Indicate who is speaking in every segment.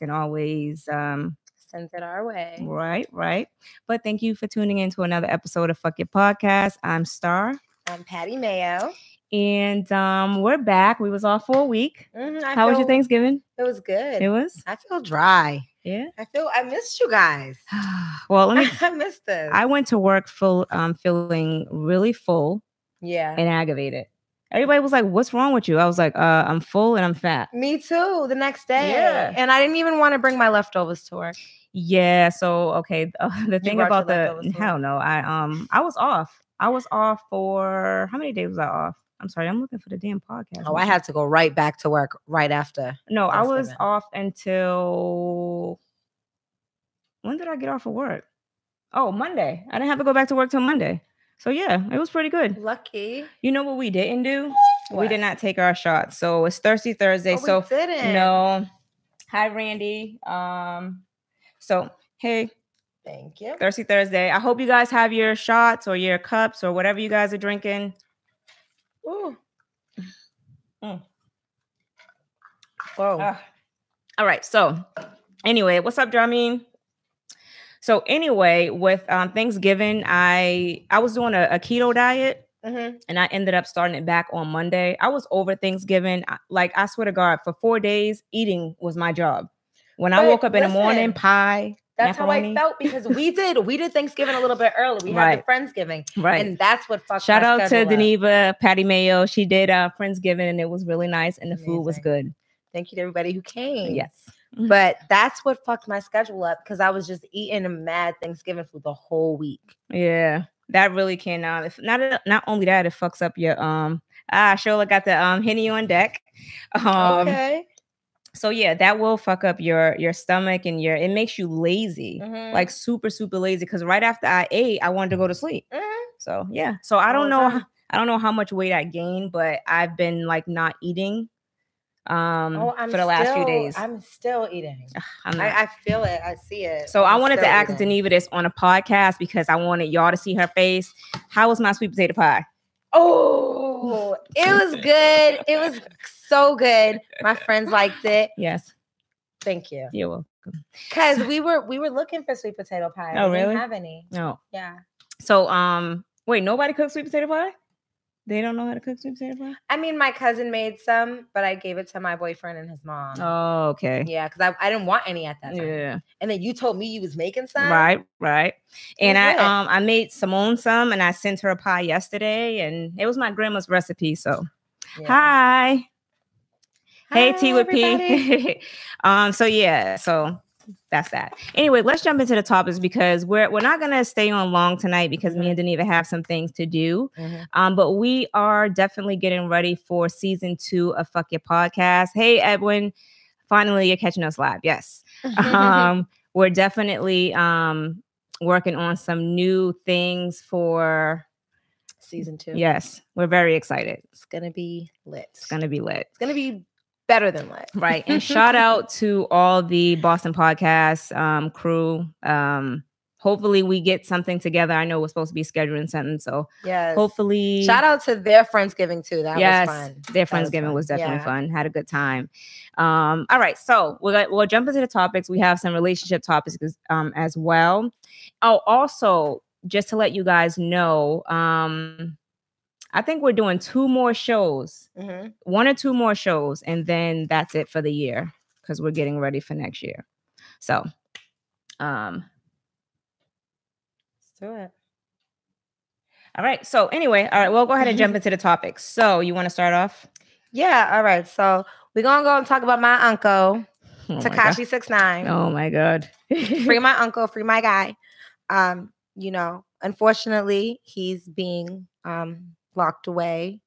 Speaker 1: can always um
Speaker 2: Send it our way.
Speaker 1: right, right. But thank you for tuning in to another episode of Fuck Your Podcast. I'm Star.
Speaker 2: I'm Patty Mayo.
Speaker 1: And um we're back. We was off for a week.
Speaker 2: Mhm, I
Speaker 1: How was your Thanksgiving?
Speaker 2: It was good.
Speaker 1: It was?
Speaker 2: I feel dry.
Speaker 1: Yeah.
Speaker 2: I feel I missed you guys.
Speaker 1: well, let me
Speaker 2: I missed this.
Speaker 1: I went to work full um feeling really full
Speaker 2: yeah.
Speaker 1: and aggravated. Everybody was like, "What's wrong with you?" I was like, uh, "I'm full and I'm fat."
Speaker 2: Me too. The next day.
Speaker 1: Yeah.
Speaker 2: And I didn't even want to bring my leftovers to work.
Speaker 1: Yeah. So okay, uh, the thing about the hell no, I um I was off. I was off for how many days was I off? I'm sorry, I'm looking for the damn podcast.
Speaker 2: Oh, I had to go right back to work right after.
Speaker 1: no, I was
Speaker 2: Thanksgiving.
Speaker 1: off until when did I get off of work? Oh, Monday. I didn't have to go back to work till Monday. So yeah, it was pretty good.
Speaker 2: Lucky.
Speaker 1: You know what we didn't do? We did not take our shots. So it's Thirsty Thursday.
Speaker 2: Oh,
Speaker 1: so
Speaker 2: we didn't.
Speaker 1: no. Hi, Randy. Um, so hey,
Speaker 2: Thank you.
Speaker 1: Thirsty Thursday. I hope you guys have your shots or your cups or whatever you guys are drinking.
Speaker 2: Ooh.
Speaker 1: Mm.
Speaker 2: Whoa.
Speaker 1: Ah. all right. So anyway, what's up, Dramine? So anyway, with um, Thanksgiving, I I was doing a, a keto diet
Speaker 2: Mhm.
Speaker 1: and I ended up starting it back on Monday. I was over Thanksgiving. I- Like I swear to God, for four days, eating was my job. When I woke up in the morning, pie.
Speaker 2: That's how. I felt because we did we did Thanksgiving a little bit early. We had
Speaker 1: Right.
Speaker 2: the Friendsgiving.
Speaker 1: Right.
Speaker 2: And that's what fucked
Speaker 1: up.
Speaker 2: Shout
Speaker 1: out to. Deneva, Patty Mayo. She did uh Friendsgiving and it was really nice and the food was good.
Speaker 2: Thank you to everybody who came.
Speaker 1: Yes.
Speaker 2: But that's what fucked my schedule up because I was just eating a mad Thanksgiving food the whole week.
Speaker 1: Yeah. That really can uh if not not only that, it fucks up your um ah Shola got the um henny on deck. Um
Speaker 2: okay.
Speaker 1: so yeah, that will fuck up your your stomach and your it makes you lazy.
Speaker 2: Mhm.
Speaker 1: Like super, super lazy. Cause right after I ate, I wanted to go to sleep.
Speaker 2: Mhm.
Speaker 1: So yeah. So I don't know. I don't know how much weight I gained, but I've been like not eating um
Speaker 2: Oh,
Speaker 1: for the last few days.
Speaker 2: I'm still eating.
Speaker 1: I'm.
Speaker 2: I, I feel it. I see it.
Speaker 1: so I
Speaker 2: I'm
Speaker 1: wanted to ask. Deneva this on a podcast because I wanted y'all to see her face. How was my sweet potato pie?
Speaker 2: Oh, it was good. It was so good. My friends liked it.
Speaker 1: Yes,
Speaker 2: Thank you.
Speaker 1: you're welcome.
Speaker 2: Because we were we were looking for sweet potato pie.
Speaker 1: Oh,
Speaker 2: we didn't
Speaker 1: really?
Speaker 2: have any.
Speaker 1: No.
Speaker 2: Yeah.
Speaker 1: So um, wait, nobody cooks sweet potato pie? They don't know how to cook sweet potato pie?
Speaker 2: I mean, my cousin made some, but I gave it to my boyfriend and his mom.
Speaker 1: Oh, okay.
Speaker 2: Yeah, because I, I didn't want any at that time.
Speaker 1: Yeah.
Speaker 2: And then you told me you was making some.
Speaker 1: Right, right. And I
Speaker 2: good.
Speaker 1: um I made Simone some and I sent her a pie yesterday and it was my grandma's recipe. So
Speaker 2: Yeah.
Speaker 1: hi. Hey T with. P. um, so yeah, so that's that. Anyway, let's jump into the topics because we're we're not gonna stay on long tonight because me and Deneva have some things to do.
Speaker 2: Mhm.
Speaker 1: Um, but we are definitely getting ready for season two of Fuck Your Podcast. Hey Edwin, finally you're catching us live. Yes. um, we're definitely um working on some new things for
Speaker 2: Season two.
Speaker 1: yes, we're very excited.
Speaker 2: It's gonna be lit.
Speaker 1: It's gonna be lit.
Speaker 2: It's gonna be better than lit.
Speaker 1: Right. And shout out to all the Boston podcast um, crew. Um, hopefully we get something together. I know we're supposed to be scheduling something. So
Speaker 2: Yes.
Speaker 1: hopefully
Speaker 2: Shout out to their Friendsgiving too. That
Speaker 1: yes,
Speaker 2: was fun.
Speaker 1: their
Speaker 2: That was
Speaker 1: Friendsgiving
Speaker 2: fun.
Speaker 1: was, definitely
Speaker 2: Yeah.
Speaker 1: fun. Had a good time. Um, all right, so we'll we'll jump into the topics. We have some relationship topics as- um, as well. Oh, also, just to let you guys know, um, I think we're doing two more shows,
Speaker 2: Mhm.
Speaker 1: one or two more shows, and then that's it for the year because we're getting ready for next year. So, um,
Speaker 2: Let's do it.
Speaker 1: all right. So anyway, all right, we'll go ahead and jump into the topics. So you want to start off?
Speaker 2: Yeah. All right. So we're gonna go and talk about my uncle,
Speaker 1: Oh.
Speaker 2: Tekashi Six Nine.
Speaker 1: Oh my god.
Speaker 2: free my uncle, free my guy. Um, you know, unfortunately, he's being um locked away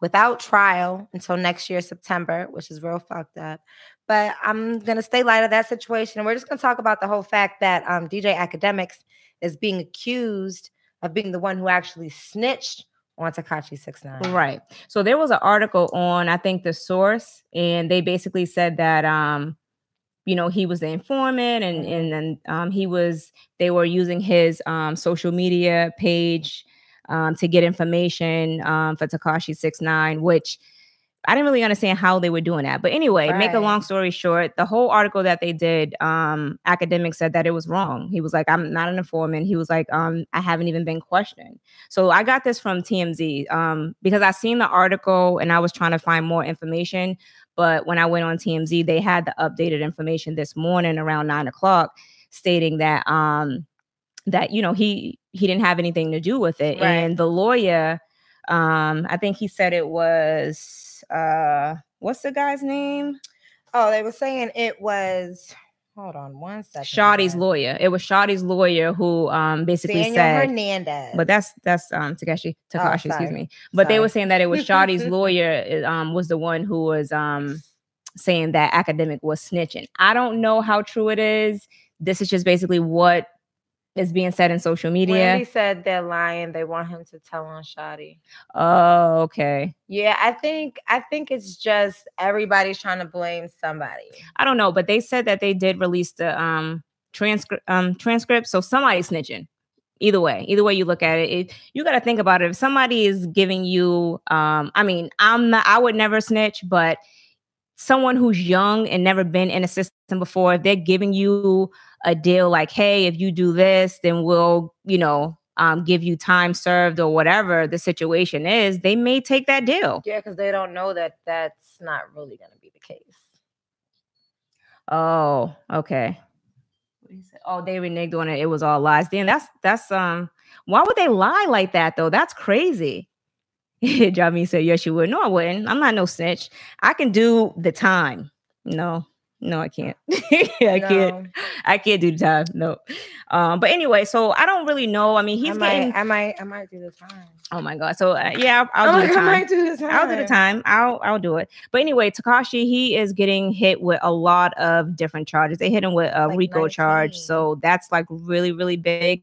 Speaker 2: without trial until next year, September, which is real fucked up. But I'm gonna stay light of that situation. And we're just gonna talk about the whole fact that um DJ Akademiks is being accused of being the one who actually snitched on Tekashi Six Nine.
Speaker 1: Right. So there was an article on I think the source and they basically said that um you know he was the informant and and then um he was they were using his um social media page um to get information um for Tekashi 69 which I didn't really understand how they were doing that. But anyway, make a long story short, the whole article that they did, um, academic said that it was wrong. He was like, I'm not an informant. He was like, um, I haven't even been questioned. So I got this from TMZ um, because I seen the article and I was trying to find more information. But when I went on TMZ, they had the updated information this morning around nine o'clock, stating that um, that you know he he didn't have anything to do with it,
Speaker 2: Right.
Speaker 1: and the lawyer, um, I think he said it was uh, what's the guy's name?
Speaker 2: Oh, they were saying it was. Hold on one second. Guys.
Speaker 1: lawyer. It was Shotti's lawyer who um basically
Speaker 2: Daniel
Speaker 1: said.
Speaker 2: Hernandez.
Speaker 1: But that's that's um Takeshi Tekashi, excuse me. But they were saying that it was Shotti's lawyer um was the one who was um saying that academic was snitching. I don't know how true it is. This is just basically what is being said in social media.
Speaker 2: Wendy said they're lying. They want him to tell on Shotti.
Speaker 1: Oh, okay.
Speaker 2: Yeah, I think I think it's just everybody's trying to blame somebody.
Speaker 1: I don't know, but they said that they did release the um transcript um transcript. So somebody's snitching. Either way, either way you look at it, it you got to think about it. If somebody is giving you, um, I mean, I'm not, I would never snitch, but someone who's young and never been in a system before, if they're giving you a deal like, hey, if you do this, then we'll, you know, um, give you time served or whatever the situation is, they may take that deal.
Speaker 2: Yeah, because they don't know that that's not really going to be the case.
Speaker 1: Oh, okay. What he said? Oh, they reneged on it. It was all lies. Then that's that's um. Why would they lie like that though? That's crazy. Jamie said, "Yes, you would." No, I wouldn't. I'm not no snitch. I can do the time. No, no, I can't. I can't. I can't do the time. No. Um. But anyway, so I don't really know. I mean, he's
Speaker 2: I might,
Speaker 1: getting.
Speaker 2: I might, I might do the time.
Speaker 1: Oh my god. So uh, yeah, I'll, I'll
Speaker 2: I'm
Speaker 1: do the
Speaker 2: like, I
Speaker 1: time.
Speaker 2: might do the time.
Speaker 1: I'll do the time. I'll I'll do it. But anyway, Tekashi he is getting hit with a lot of different charges. They hit him with a
Speaker 2: Like
Speaker 1: RICO charge, so that's like really really big.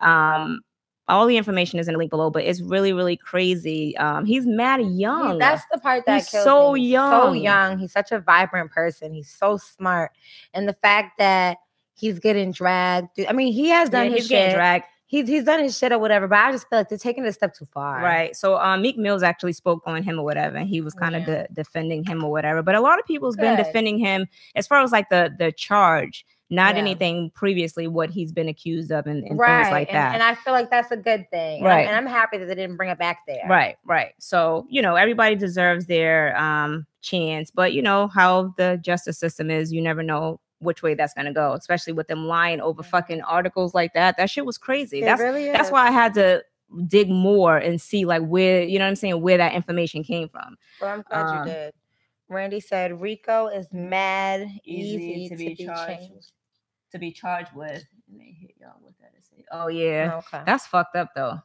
Speaker 1: Um, all the information is in the link below, but it's really really crazy. Um, he's mad
Speaker 2: He-
Speaker 1: young.
Speaker 2: that's the part that
Speaker 1: He's so
Speaker 2: me. He's So
Speaker 1: young.
Speaker 2: young. He's such a vibrant person. He's so smart, and the fact that he's getting dragged. through- I mean, he has
Speaker 1: Yeah,
Speaker 2: done his
Speaker 1: he's getting
Speaker 2: shit.
Speaker 1: dragged.
Speaker 2: He's he's done his shit or whatever. But I just feel like they're taking it a step too far.
Speaker 1: Right. So um, Meek Mills actually spoke on him or whatever, and he was kind of
Speaker 2: Yeah.
Speaker 1: de- defending him or whatever. But a lot of people's been defending him as far as like the the charge, not
Speaker 2: Yeah.
Speaker 1: anything previously what he's been accused of and, and
Speaker 2: right.
Speaker 1: things like
Speaker 2: and,
Speaker 1: that.
Speaker 2: and I feel like that's a good thing.
Speaker 1: Right.
Speaker 2: And I'm happy that they didn't bring it back there.
Speaker 1: Right, right. So, you know, everybody deserves their um chance, but you know how the justice system is, you never know which way that's gonna go, especially with them lying over
Speaker 2: Mhm.
Speaker 1: fucking articles like that. That shit was crazy.
Speaker 2: It
Speaker 1: that's
Speaker 2: really
Speaker 1: that's why I had to dig more and see like where, you know what I'm saying, where that information came from.
Speaker 2: Well, I'm glad
Speaker 1: Um,
Speaker 2: you did. Randy said Rico is mad
Speaker 1: Easy
Speaker 2: easy,
Speaker 1: to
Speaker 2: to,
Speaker 1: be
Speaker 2: be,
Speaker 1: charged
Speaker 2: changed.
Speaker 1: To be charged with and they hit y'all with that. Say, Oh yeah.
Speaker 2: Okay.
Speaker 1: That's fucked up though.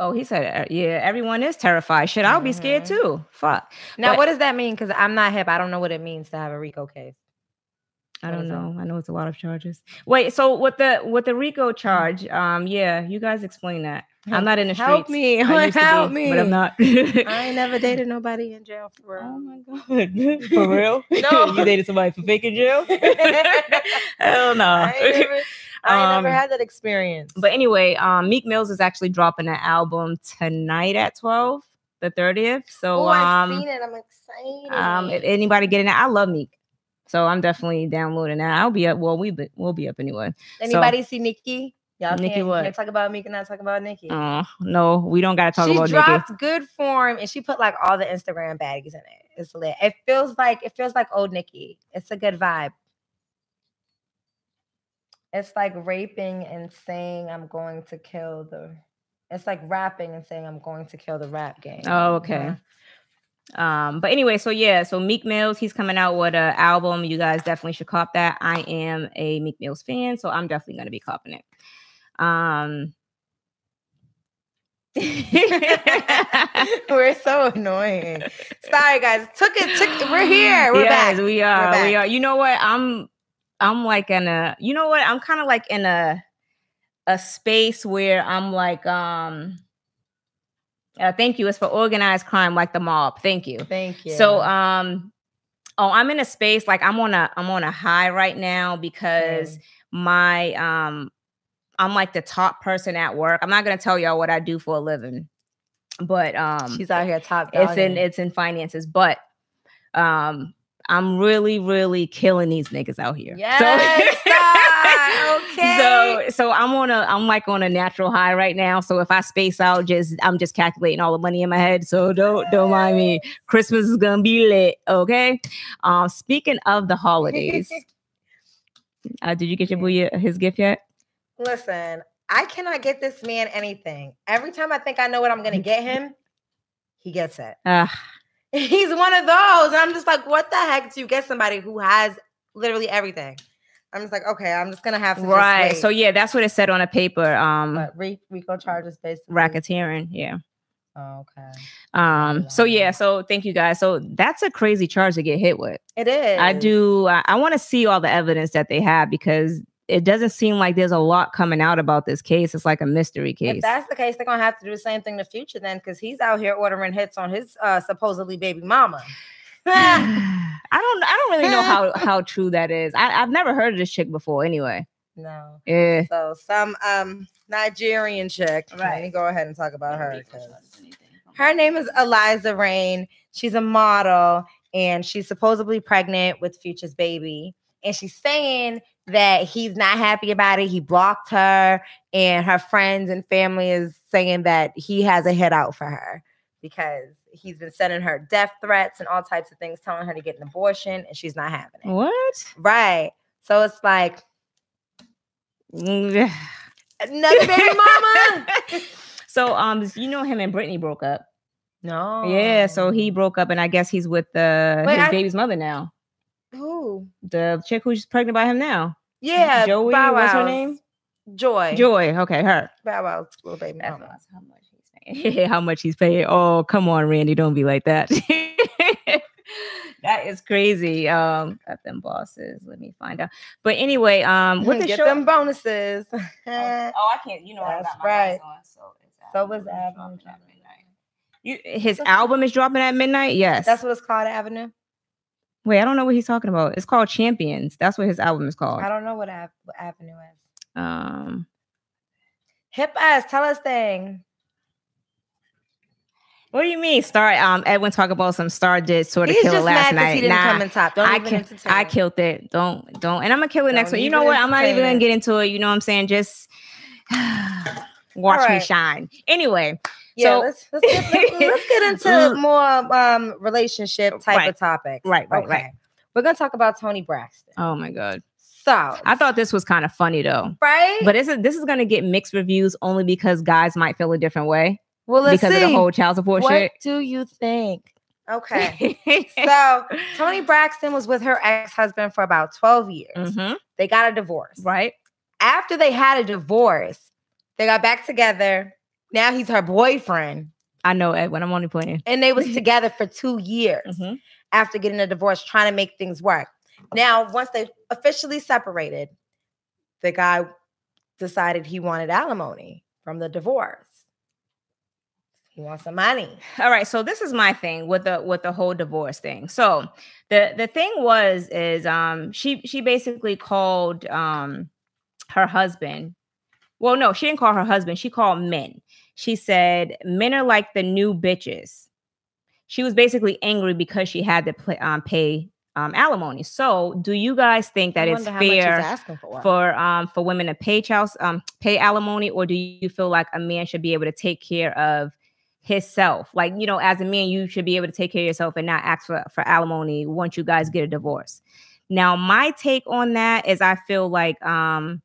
Speaker 1: Oh, he said, uh, yeah, everyone is terrified. Shit, I'll be scared
Speaker 2: Mhm.
Speaker 1: too. Fuck.
Speaker 2: now,
Speaker 1: but-
Speaker 2: what does that mean? Because I'm not hip. I don't know what it means to have a Rico case.
Speaker 1: I don't know. I know it's a lot of charges. Wait, so with the with the RICO charge, um, yeah, you guys explain that. I'm not in the streets.
Speaker 2: Help me. help
Speaker 1: be,
Speaker 2: me.
Speaker 1: But I'm not.
Speaker 2: I ain't never dated nobody in jail for real.
Speaker 1: Oh my god, for real?
Speaker 2: No.
Speaker 1: you dated somebody for faking jail? Hell no.
Speaker 2: I ain't never, I ain't
Speaker 1: Um,
Speaker 2: never had that experience.
Speaker 1: But anyway, um, Meek Mills is actually dropping an album tonight at 12, the 30th. So
Speaker 2: oh, I've
Speaker 1: um,
Speaker 2: seen it. I'm excited.
Speaker 1: um, if anybody getting it, I love Meek. So I'm definitely downloading that. I'll be up. Well, we be, we'll be up anyway.
Speaker 2: Anybody see Nikki? Y'all
Speaker 1: Nicki
Speaker 2: can't,
Speaker 1: what?
Speaker 2: can't talk about and not talk about Nikki.
Speaker 1: Uh, no, we don't gotta talk
Speaker 2: she
Speaker 1: about She
Speaker 2: dropped good form and she put like all the Instagram baddies in it. It's lit. It feels like it feels like old Nikki. It's a good vibe. It's like raping and saying I'm going to kill the. It's like rapping and saying I'm going to kill the rap game.
Speaker 1: Oh, okay. Um, but anyway, so yeah, so Meek Mills, he's coming out with an album. You guys definitely should cop that. I am a Meek Mills fan, so I'm definitely gonna be copping it. Um
Speaker 2: we're so annoying. Sorry, guys. Took it. Took. We're here. We're
Speaker 1: yes,
Speaker 2: back.
Speaker 1: we are. We
Speaker 2: back.
Speaker 1: are. You know what? I'm I'm like in a you know what? I'm kind of like in a a space where I'm like um uh, thank you. It's for organized crime like the mob. Thank you.
Speaker 2: Thank you.
Speaker 1: So um oh I'm in a space like I'm on a I'm on a high right now because
Speaker 2: Same.
Speaker 1: my um I'm like the top person at work. I'm not gonna tell y'all what I do for a living. but um,
Speaker 2: She's out here top.
Speaker 1: it's in it's in finances, but um, I'm really really killing these niggas out here.
Speaker 2: Yes, Okay.
Speaker 1: So so I'm on a I'm like on a natural high right now. So if I space out, just I'm just calculating all the money in my head. So don't don't mind me. Christmas is gonna be lit. Okay. Um, speaking of the holidays, uh, did you get your boo his gift yet?
Speaker 2: Listen, I cannot get this man anything. Every time I think I know what I'm gonna get him, he gets it.
Speaker 1: Uh,
Speaker 2: He's one of those. And I'm just like, what the heck do you get somebody who has literally everything? I'm just like, okay, I'm just gonna have to just
Speaker 1: right. So yeah, that's what it said on a paper. Um,
Speaker 2: but Re- Rico charges basically.
Speaker 1: racketeering. Yeah.
Speaker 2: Oh, okay.
Speaker 1: Um. So yeah.
Speaker 2: Yeah.
Speaker 1: So thank you guys. So that's a crazy charge to get hit with.
Speaker 2: It is.
Speaker 1: I do. I, I want to see all the evidence that they have because it doesn't seem like there's a lot coming out about this case. It's like a mystery case.
Speaker 2: If that's the case, they're gonna have to do the same thing in the future then, because he's out here ordering hits on his uh supposedly baby mama.
Speaker 1: I don't. I don't really know how how true that is. I, I've never heard of this chick before. Anyway.
Speaker 2: no.
Speaker 1: Yeah.
Speaker 2: So some um Nigerian chick. Right. Let me go ahead and talk about her. Her name is Eliza Reign. She's a model and she's supposedly pregnant with Future's baby. And she's saying that he's not happy about it. He blocked her, and her friends and family is saying that he has a hit out for her because he's been sending her death threats and all types of things, telling her to get an abortion, and she's not having it.
Speaker 1: What?
Speaker 2: Right. So it's like
Speaker 1: Mm,
Speaker 2: another baby mama.
Speaker 1: so um, you know him and Brittany broke up.
Speaker 2: No.
Speaker 1: Yeah. So he broke up, and I guess he's with uh,
Speaker 2: Wait,
Speaker 1: his
Speaker 2: I-
Speaker 1: baby's mother now.
Speaker 2: Who?
Speaker 1: The chick who's pregnant by him now.
Speaker 2: Yeah.
Speaker 1: Joey.
Speaker 2: Bow
Speaker 1: What's her name?
Speaker 2: Joy.
Speaker 1: Joy. Okay, her.
Speaker 2: Bow Wow's little baby
Speaker 1: That's
Speaker 2: mama.
Speaker 1: how much. how much he's paying. Oh, come on, Randy. Don't be like that. that is crazy. Um, got them bosses. Let me find out. But anyway, um, what the
Speaker 2: Get
Speaker 1: show?
Speaker 2: them bonuses.
Speaker 1: Oh, oh, I can't. You know, I got
Speaker 2: right.
Speaker 1: on, so
Speaker 2: So was
Speaker 1: Avenue
Speaker 2: Avenue
Speaker 1: at midnight. You, his album is dropping at midnight. Yes.
Speaker 2: That's what it's called, Avenue.
Speaker 1: Wait, I don't know what he's talking about. It's called Champions. That's what his album is called.
Speaker 2: I don't know what, Ave- what Avenue is.
Speaker 1: Um,
Speaker 2: Hip us, tell us thing.
Speaker 1: What do you mean? Star. Um, Edwin talk about some Star did sort of
Speaker 2: He's
Speaker 1: kill it last night. Nah,
Speaker 2: come in top. Don't
Speaker 1: I
Speaker 2: even.
Speaker 1: I killed it. Don't don't. And I'm gonna kill it next
Speaker 2: Don't
Speaker 1: one. You know what? I'm not even gonna get into it. You know what I'm saying? Just watch me shine. Anyway,
Speaker 2: Yeah,
Speaker 1: So-
Speaker 2: let's let's get, let's, let's get into more um relationship type
Speaker 1: Right.
Speaker 2: of topics.
Speaker 1: Right, right, right.
Speaker 2: We're gonna talk about Toni Braxton.
Speaker 1: oh my god,
Speaker 2: So
Speaker 1: I thought this was kind of funny though.
Speaker 2: right,
Speaker 1: But this is this is gonna get mixed reviews only because guys might feel a different way
Speaker 2: well, let's
Speaker 1: because
Speaker 2: see.
Speaker 1: of the whole child support
Speaker 2: what
Speaker 1: shit.
Speaker 2: do you think? Okay, so Toni Braxton was with her ex-husband for about 12 years.
Speaker 1: Mhm,
Speaker 2: They got a divorce.
Speaker 1: right?
Speaker 2: After they had a divorce, they got back together. Now he's her boyfriend,
Speaker 1: I know it when I'm only playing.
Speaker 2: and they was together for two years
Speaker 1: Mhm.
Speaker 2: after getting a divorce, trying to make things work. Now, once they officially separated, the guy decided he wanted alimony from the divorce. He wants some money.
Speaker 1: All right, so this is my thing with the with the whole divorce thing. So the the thing was is um she she basically called um her husband. Well, no, she didn't call her husband. She called men. She said men are like the new bitches. She was basically angry because she had to play, um, pay um, alimony. So, do you guys think that it's
Speaker 2: wonder how much he's
Speaker 1: fair?
Speaker 2: for.
Speaker 1: for um for women to pay child um pay alimony or do you feel like a man should be able to take care of himself. Like you know as a man you should be able to take care of yourself and not ask for, for alimony once you guys get a divorce. Now my take on that is i feel like um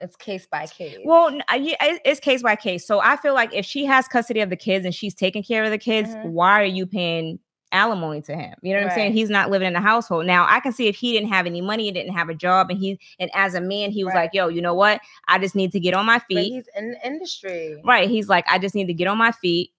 Speaker 2: it's case by case.
Speaker 1: well uh, it's case by case. So i feel like if she has custody of the kids and she's taking care of the kids
Speaker 2: Mhm.
Speaker 1: why are you paying alimony to him? You know what i'm saying? He's not living in the household. Now i can see if he didn't have any money and didn't have a job and he and as a man he was
Speaker 2: Right.
Speaker 1: like yo you know what? I just need to get on my
Speaker 2: but
Speaker 1: feet.
Speaker 2: he's in the industry.
Speaker 1: right. He's like i just need to get on my feet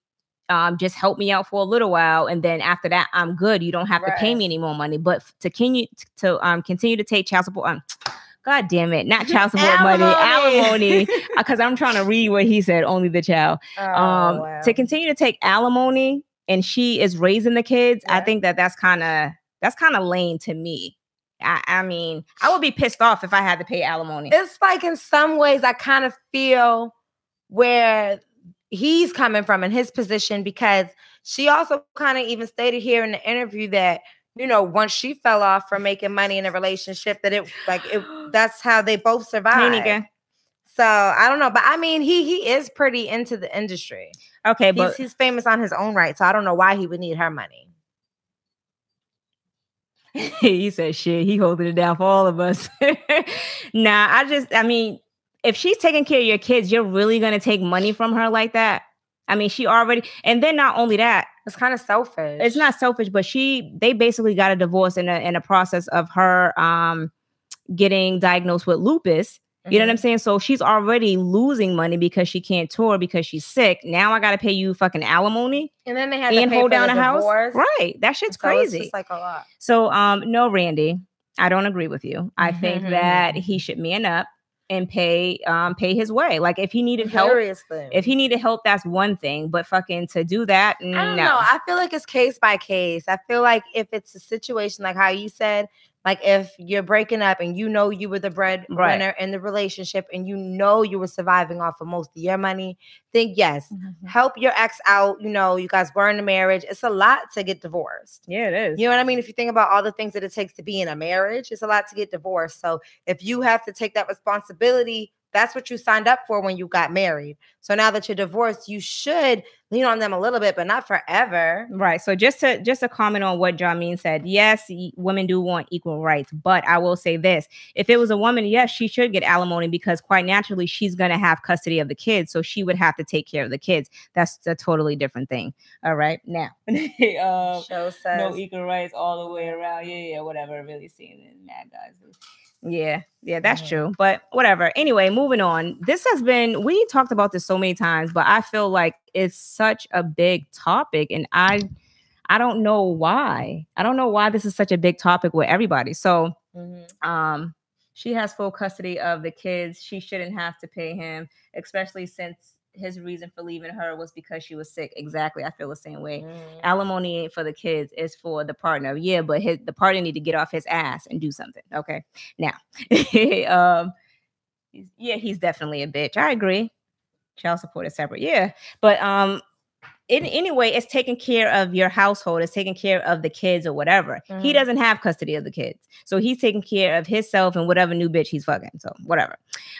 Speaker 1: um, just help me out for a little while, and then after that, I'm good. You don't have to pay me any more money. But to continue to um continue to take child support, um, God damn it, not child support money, alimony, because I'm trying to read what he said. Only the child
Speaker 2: Oh,
Speaker 1: um
Speaker 2: wow.
Speaker 1: to continue to take alimony and she is raising the kids i think that that's kind of that's kind of lame to me I, I mean i would be pissed off if i had to pay alimony
Speaker 2: it's like in some ways I kind of feel where he's coming from in his position because she also kind of even stated here in the interview that you know once she fell off from making money in a relationship that it like it that's how they both survived. So I don't know, but I mean he he is pretty into the industry.
Speaker 1: Okay,
Speaker 2: He's,
Speaker 1: but
Speaker 2: he's famous on his own right, so I don't know why he would need her money.
Speaker 1: he said shit. He holding it down for all of us. nah, I just, I mean, if she's taking care of your kids, you're really gonna take money from her like that. I mean, she already, and then not only that,
Speaker 2: It's kind of selfish.
Speaker 1: it's not selfish, but she, they basically got a divorce in a in a process of her um getting diagnosed with lupus. You know what I'm
Speaker 2: Mhm.
Speaker 1: saying? So she's already losing money because she can't tour because she's sick. Now I gotta pay you fucking alimony
Speaker 2: And then they had
Speaker 1: and
Speaker 2: to pay
Speaker 1: hold down
Speaker 2: the
Speaker 1: a house. Right. That shit's
Speaker 2: So it's
Speaker 1: crazy.
Speaker 2: just like a lot.
Speaker 1: So um no Randy, I don't agree with you. I think
Speaker 2: Mhm.
Speaker 1: that he should man up and pay um pay his way. Like if he needed help,
Speaker 2: Seriously.
Speaker 1: if he needed help, that's one thing. But fucking to do that,
Speaker 2: I don't
Speaker 1: no.
Speaker 2: know. I feel like it's case by case. I feel like if it's a situation like how you said, like if you're breaking up and you know you were the breadwinner
Speaker 1: Right.
Speaker 2: in the relationship and you know you were surviving off of most of your money, then yes,
Speaker 1: Mhm.
Speaker 2: help your ex out. You know, you guys were in a marriage. It's a lot to get divorced.
Speaker 1: Yeah, it is.
Speaker 2: You know what I mean? If you think about all the things that it takes to be in a marriage, it's a lot to get divorced. So if you have to take that responsibility, that's what you signed up for when you got married. So now that you're divorced, you should lean on them a little bit, but not forever.
Speaker 1: Right. So just to just to comment on what Jameen said, yes, women do want equal rights, but I will say this: if it was a woman, yes, she should get alimony because quite naturally she's going to have custody of the kids, so she would have to take care of the kids. That's a totally different thing. All right, now, um,
Speaker 2: Show says
Speaker 1: no equal rights all the way around. Yeah, yeah, whatever. Really seeing it, mad guys. Yeah, yeah, that's
Speaker 2: Mhm.
Speaker 1: true. But whatever. Anyway, moving on. This has been we talked about this so many times, but I feel like it's such a big topic, and I I don't know why. I don't know why this is such a big topic with everybody. So
Speaker 2: Mhm.
Speaker 1: um she has full custody of the kids. She shouldn't have to pay him, especially since his reason for leaving her was because she was sick. Exactly. I feel the same way
Speaker 2: Mhm.
Speaker 1: alimony ain't for the kids it's for the partner yeah but his the partner need to get off his ass and do something okay now um yeah he's definitely a bitch i agree child support is separate yeah but um in anyway it's taking care of your household it's taking care of the kids or whatever he
Speaker 2: Mhm.
Speaker 1: doesn't have custody of the kids so he's taking care of himself and whatever new bitch he's fucking so whatever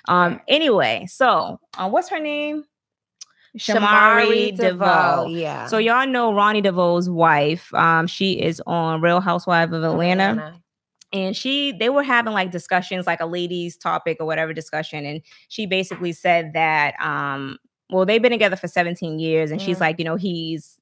Speaker 1: um anyway so uh, what's her name Shamari DeVoe.
Speaker 2: Yeah.
Speaker 1: So y'all know Ronnie DeVoe's wife. Um, she is on Real Housewives of Atlanta, and she they were having like discussions, like a ladies' topic or whatever discussion, and she basically said that um, well, they've been together for 17 years, and she's
Speaker 2: Mhm.
Speaker 1: like, you know, he's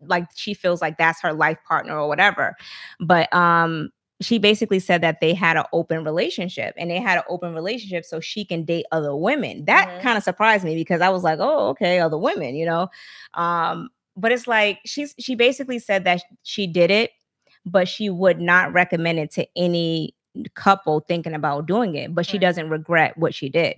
Speaker 1: like she feels like that's her life partner or whatever, but um. She basically said that they had an open relationship and they had an open relationship so she can date other women. That
Speaker 2: Mhm.
Speaker 1: kind of surprised me because I was like, oh, okay, other women, you know. Um, but it's like she's she basically said that she did it but she would not recommend it to any couple thinking about doing it but she
Speaker 2: Right.
Speaker 1: doesn't regret what she did.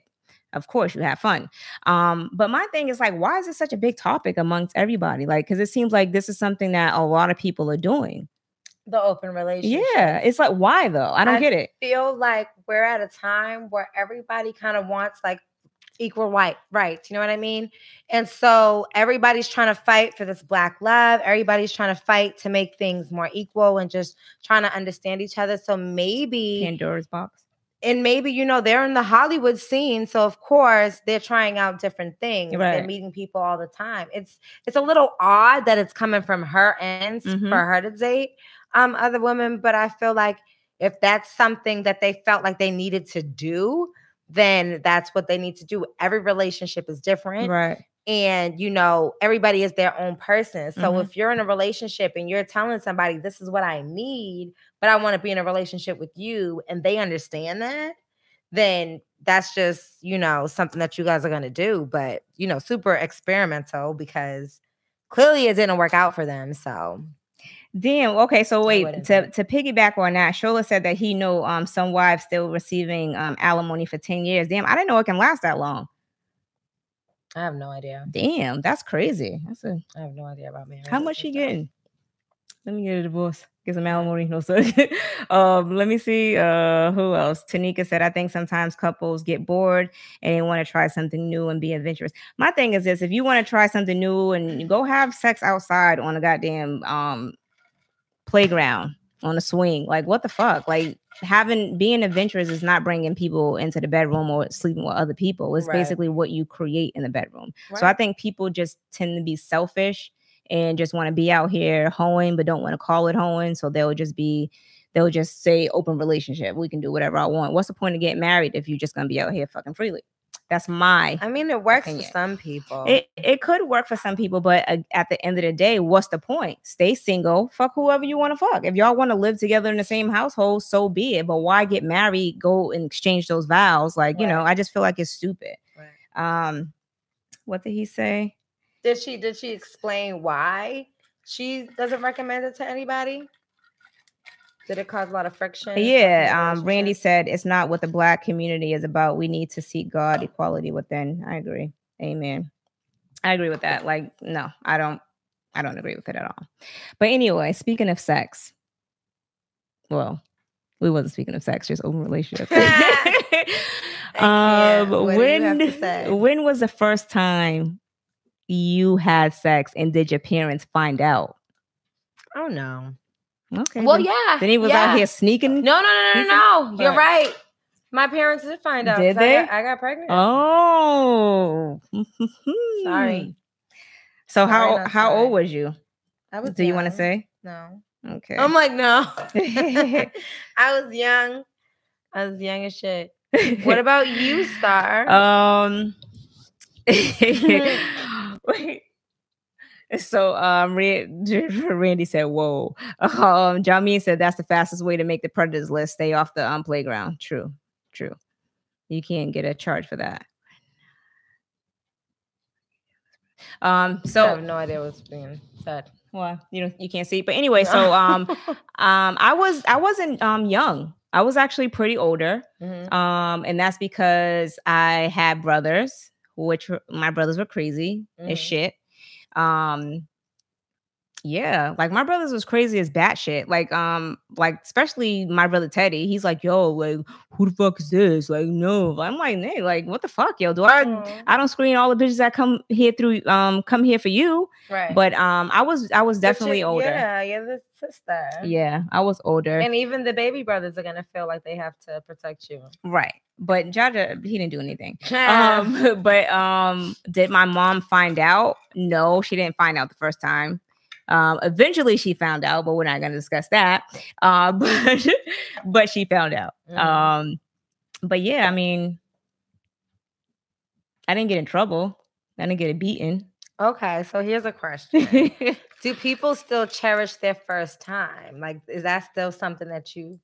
Speaker 1: Of course you have fun. Um but my thing is like why is it such a big topic amongst everybody? Like because it seems like this is something that a lot of people are doing.
Speaker 2: The open relationship.
Speaker 1: yeah it's like why though? I don't
Speaker 2: I
Speaker 1: get it.
Speaker 2: feel like we're at a time where everybody kind of wants like equal right rights you know what i mean and so everybody's trying to fight for this black love everybody's trying to fight to make things more equal and just trying to understand each other so maybe
Speaker 1: pandora's box
Speaker 2: and maybe you know they're in the hollywood scene so of course they're trying out different things
Speaker 1: Right.
Speaker 2: they're meeting people all the time it's it's a little odd that it's coming from her ends
Speaker 1: Mhm.
Speaker 2: for her to date um other women but i feel like if that's something that they felt like they needed to do then that's what they need to do. Every relationship is different
Speaker 1: right.
Speaker 2: and you know everybody is their own person. So
Speaker 1: Mhm.
Speaker 2: if you're in a relationship and you're telling somebody this is what i need but i want to be in a relationship with you and they understand that then that's just you know something that you guys are going to do but you know super experimental because clearly it didn't work out for them so
Speaker 1: Damn. Okay. So wait to, to piggyback on that, Shola said that he know um some wives still receiving um alimony for 10 years. Damn, I didn't know it can last that long.
Speaker 2: i have no idea
Speaker 1: Damn, that's crazy. That's a
Speaker 2: i have no idea about marriage
Speaker 1: how much she getting? Let me get a divorce. Get some alimony. No, sir. um, let me see. Uh, who else? Tanika said, I think sometimes couples get bored and they want to try something new and be adventurous. My thing is this: if you want to try something new and go have sex outside on a goddamn um playground on a swing, like what the fuck? Like having being adventurous is not bringing people into the bedroom or sleeping with other people. It's
Speaker 2: Right.
Speaker 1: basically what you create in the bedroom. So I think people just tend to be selfish and just want to be out here hoeing, but don't want to call it hoeing. So they'll just be, they'll just say open relationship. We can do whatever I want. What's the point of getting married if you're just gonna be out here fucking freely? That's my.
Speaker 2: I mean, it works
Speaker 1: Opinion.
Speaker 2: for some people.
Speaker 1: It it could work for some people, but uh, at the end of the day, what's the point? Stay single, fuck whoever you want to fuck. If y'all want to live together in the same household, so be it. But why get married? Go and exchange those vows. Like you know, I just feel like it's stupid.
Speaker 2: Right.
Speaker 1: Um, what did he say?
Speaker 2: Did she did she explain why she doesn't recommend it to anybody? Did it cause a lot of friction? and stuff in the
Speaker 1: Yeah, um, Randy said it's not what the black community is about. We need to seek God equality within. I agree. Amen. I agree with that. Like, no, I don't. I don't agree with it at all. But anyway, speaking of sex, well, we wasn't speaking of sex, just open relationships. um,
Speaker 2: What do you have to
Speaker 1: when when was the first time you had sex, and did your parents find out?
Speaker 2: Oh no.
Speaker 1: Okay.
Speaker 2: Well,
Speaker 1: then,
Speaker 2: yeah.
Speaker 1: then he was
Speaker 2: yeah.
Speaker 1: out here sneaking.
Speaker 2: No, no, no, no, no. no. You're right. My parents did find out.
Speaker 1: Did
Speaker 2: 'cause I
Speaker 1: they?
Speaker 2: got, I got pregnant.
Speaker 1: Oh,
Speaker 2: Sorry.
Speaker 1: So
Speaker 2: Sorry,
Speaker 1: how how
Speaker 2: sorry.
Speaker 1: old was you?
Speaker 2: I was.
Speaker 1: Do you want to say?
Speaker 2: no?
Speaker 1: Okay.
Speaker 2: I'm like no. I was young. I was young as shit. What about you, Star?
Speaker 1: um. wait. So um, Randy said, "Whoa." Um, said that's the fastest way to make the predators list. Stay off the um playground. True, true. You can't get a charge for that. Um.
Speaker 2: I have no idea what's being said.
Speaker 1: well, you know, you can't see. But anyway, so um, um, I was I wasn't um young. I was actually pretty older.
Speaker 2: Mhm.
Speaker 1: Um, and that's because I had brothers, which were, my brothers were crazy
Speaker 2: Mhm.
Speaker 1: as shit. Um, yeah, like my brothers was crazy as batshit. Like, um, like especially my brother Teddy. He's like, yo, like, who the fuck is this? Like, no, I'm like, nay, like, what the fuck, yo? Do I?
Speaker 2: Aw.
Speaker 1: I don't screen all the bitches that come here through, um, come here for you.
Speaker 2: right.
Speaker 1: But um, I was, I was
Speaker 2: But you-
Speaker 1: definitely older.
Speaker 2: Yeah, you're the sister.
Speaker 1: Yeah, I was older.
Speaker 2: And even the baby brothers are gonna feel like they have to protect you.
Speaker 1: right. But Jaja, he didn't do anything. um but um did my mom find out no she didn't find out the first time um eventually she found out but we're not going to discuss that uh but but she found out
Speaker 2: Mhm.
Speaker 1: um but yeah i mean i didn't get in trouble i didn't get a beating
Speaker 2: okay, so here's a question. Do people still cherish their first time? Like, is that still something that you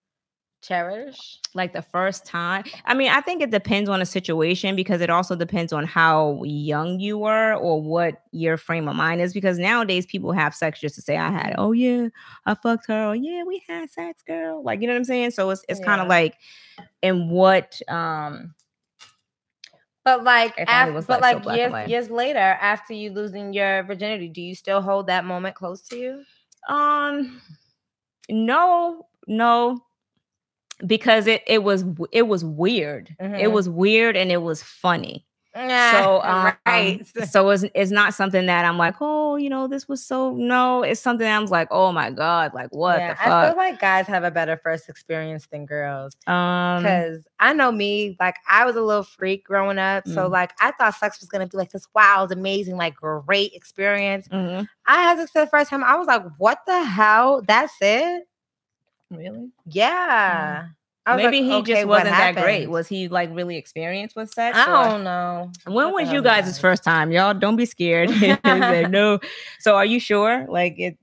Speaker 2: cherish?
Speaker 1: like the first time? I mean i think it depends on the situation because it also depends on how young you were or what your frame of mind is because nowadays people have sex just to say i had oh yeah i fucked her. Oh yeah we had sex girl. Like you know what i'm saying? So it's it's kind of like in what um
Speaker 2: But like,
Speaker 1: If only it
Speaker 2: af-
Speaker 1: was,
Speaker 2: but
Speaker 1: like, so
Speaker 2: like years years later, after you losing your virginity, do you still hold that moment close to you?
Speaker 1: um no no because it it was it was weird it
Speaker 2: Mhm.
Speaker 1: was weird and it was funny so um,
Speaker 2: right.
Speaker 1: so it's, it's not something that i'm like oh you know this was so no it's something i'm like oh my god like what
Speaker 2: yeah,
Speaker 1: the
Speaker 2: I feel
Speaker 1: fuck
Speaker 2: like guys have a better first experience than girls.
Speaker 1: um
Speaker 2: Because I know me, like I was a little freak growing up. So
Speaker 1: Mm.
Speaker 2: like I thought sex was gonna be like this wild, amazing, like great experience.
Speaker 1: mhm.
Speaker 2: I had sex for the first time. I was like, what the hell? That's it?
Speaker 1: Really
Speaker 2: Yeah. I was
Speaker 1: maybe
Speaker 2: like,
Speaker 1: he
Speaker 2: okay,
Speaker 1: just wasn't that great was he like really experienced with sex
Speaker 2: I
Speaker 1: or-
Speaker 2: don't know.
Speaker 1: when was you guys' first time y'all don't be scared said no so are you sure like it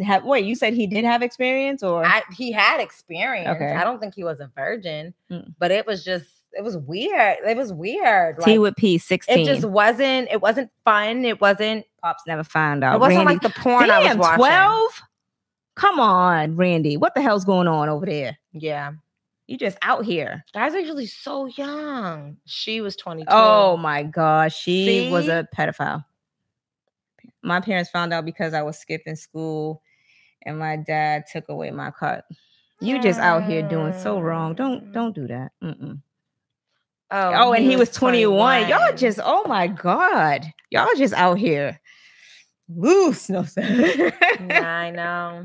Speaker 1: have wait you said he did have experience or
Speaker 2: I, he had experience.
Speaker 1: Okay.
Speaker 2: I don't think he was a virgin,
Speaker 1: Mm.
Speaker 2: but it was just it was weird. It was weird.
Speaker 1: T
Speaker 2: Like,
Speaker 1: with P 16
Speaker 2: it just wasn't. It wasn't fun. It wasn't.
Speaker 1: pops never found out
Speaker 2: It wasn't
Speaker 1: Randy,
Speaker 2: like the porn I was
Speaker 1: damn
Speaker 2: watching.
Speaker 1: 12 come on Randy what the hell's going on over there
Speaker 2: Yeah,
Speaker 1: you just out here
Speaker 2: guys are usually so young. She was twenty two.
Speaker 1: oh my gosh she was a pedophile my parents found out because I was skipping school and my dad took away my cut. You just out here doing so wrong. Don't
Speaker 2: Mm.
Speaker 1: don't do that. Mm-mm.
Speaker 2: Oh,
Speaker 1: Oh, and he was 21. Y'all just, oh my God. Y'all just out here loose. No,
Speaker 2: Yeah, I know.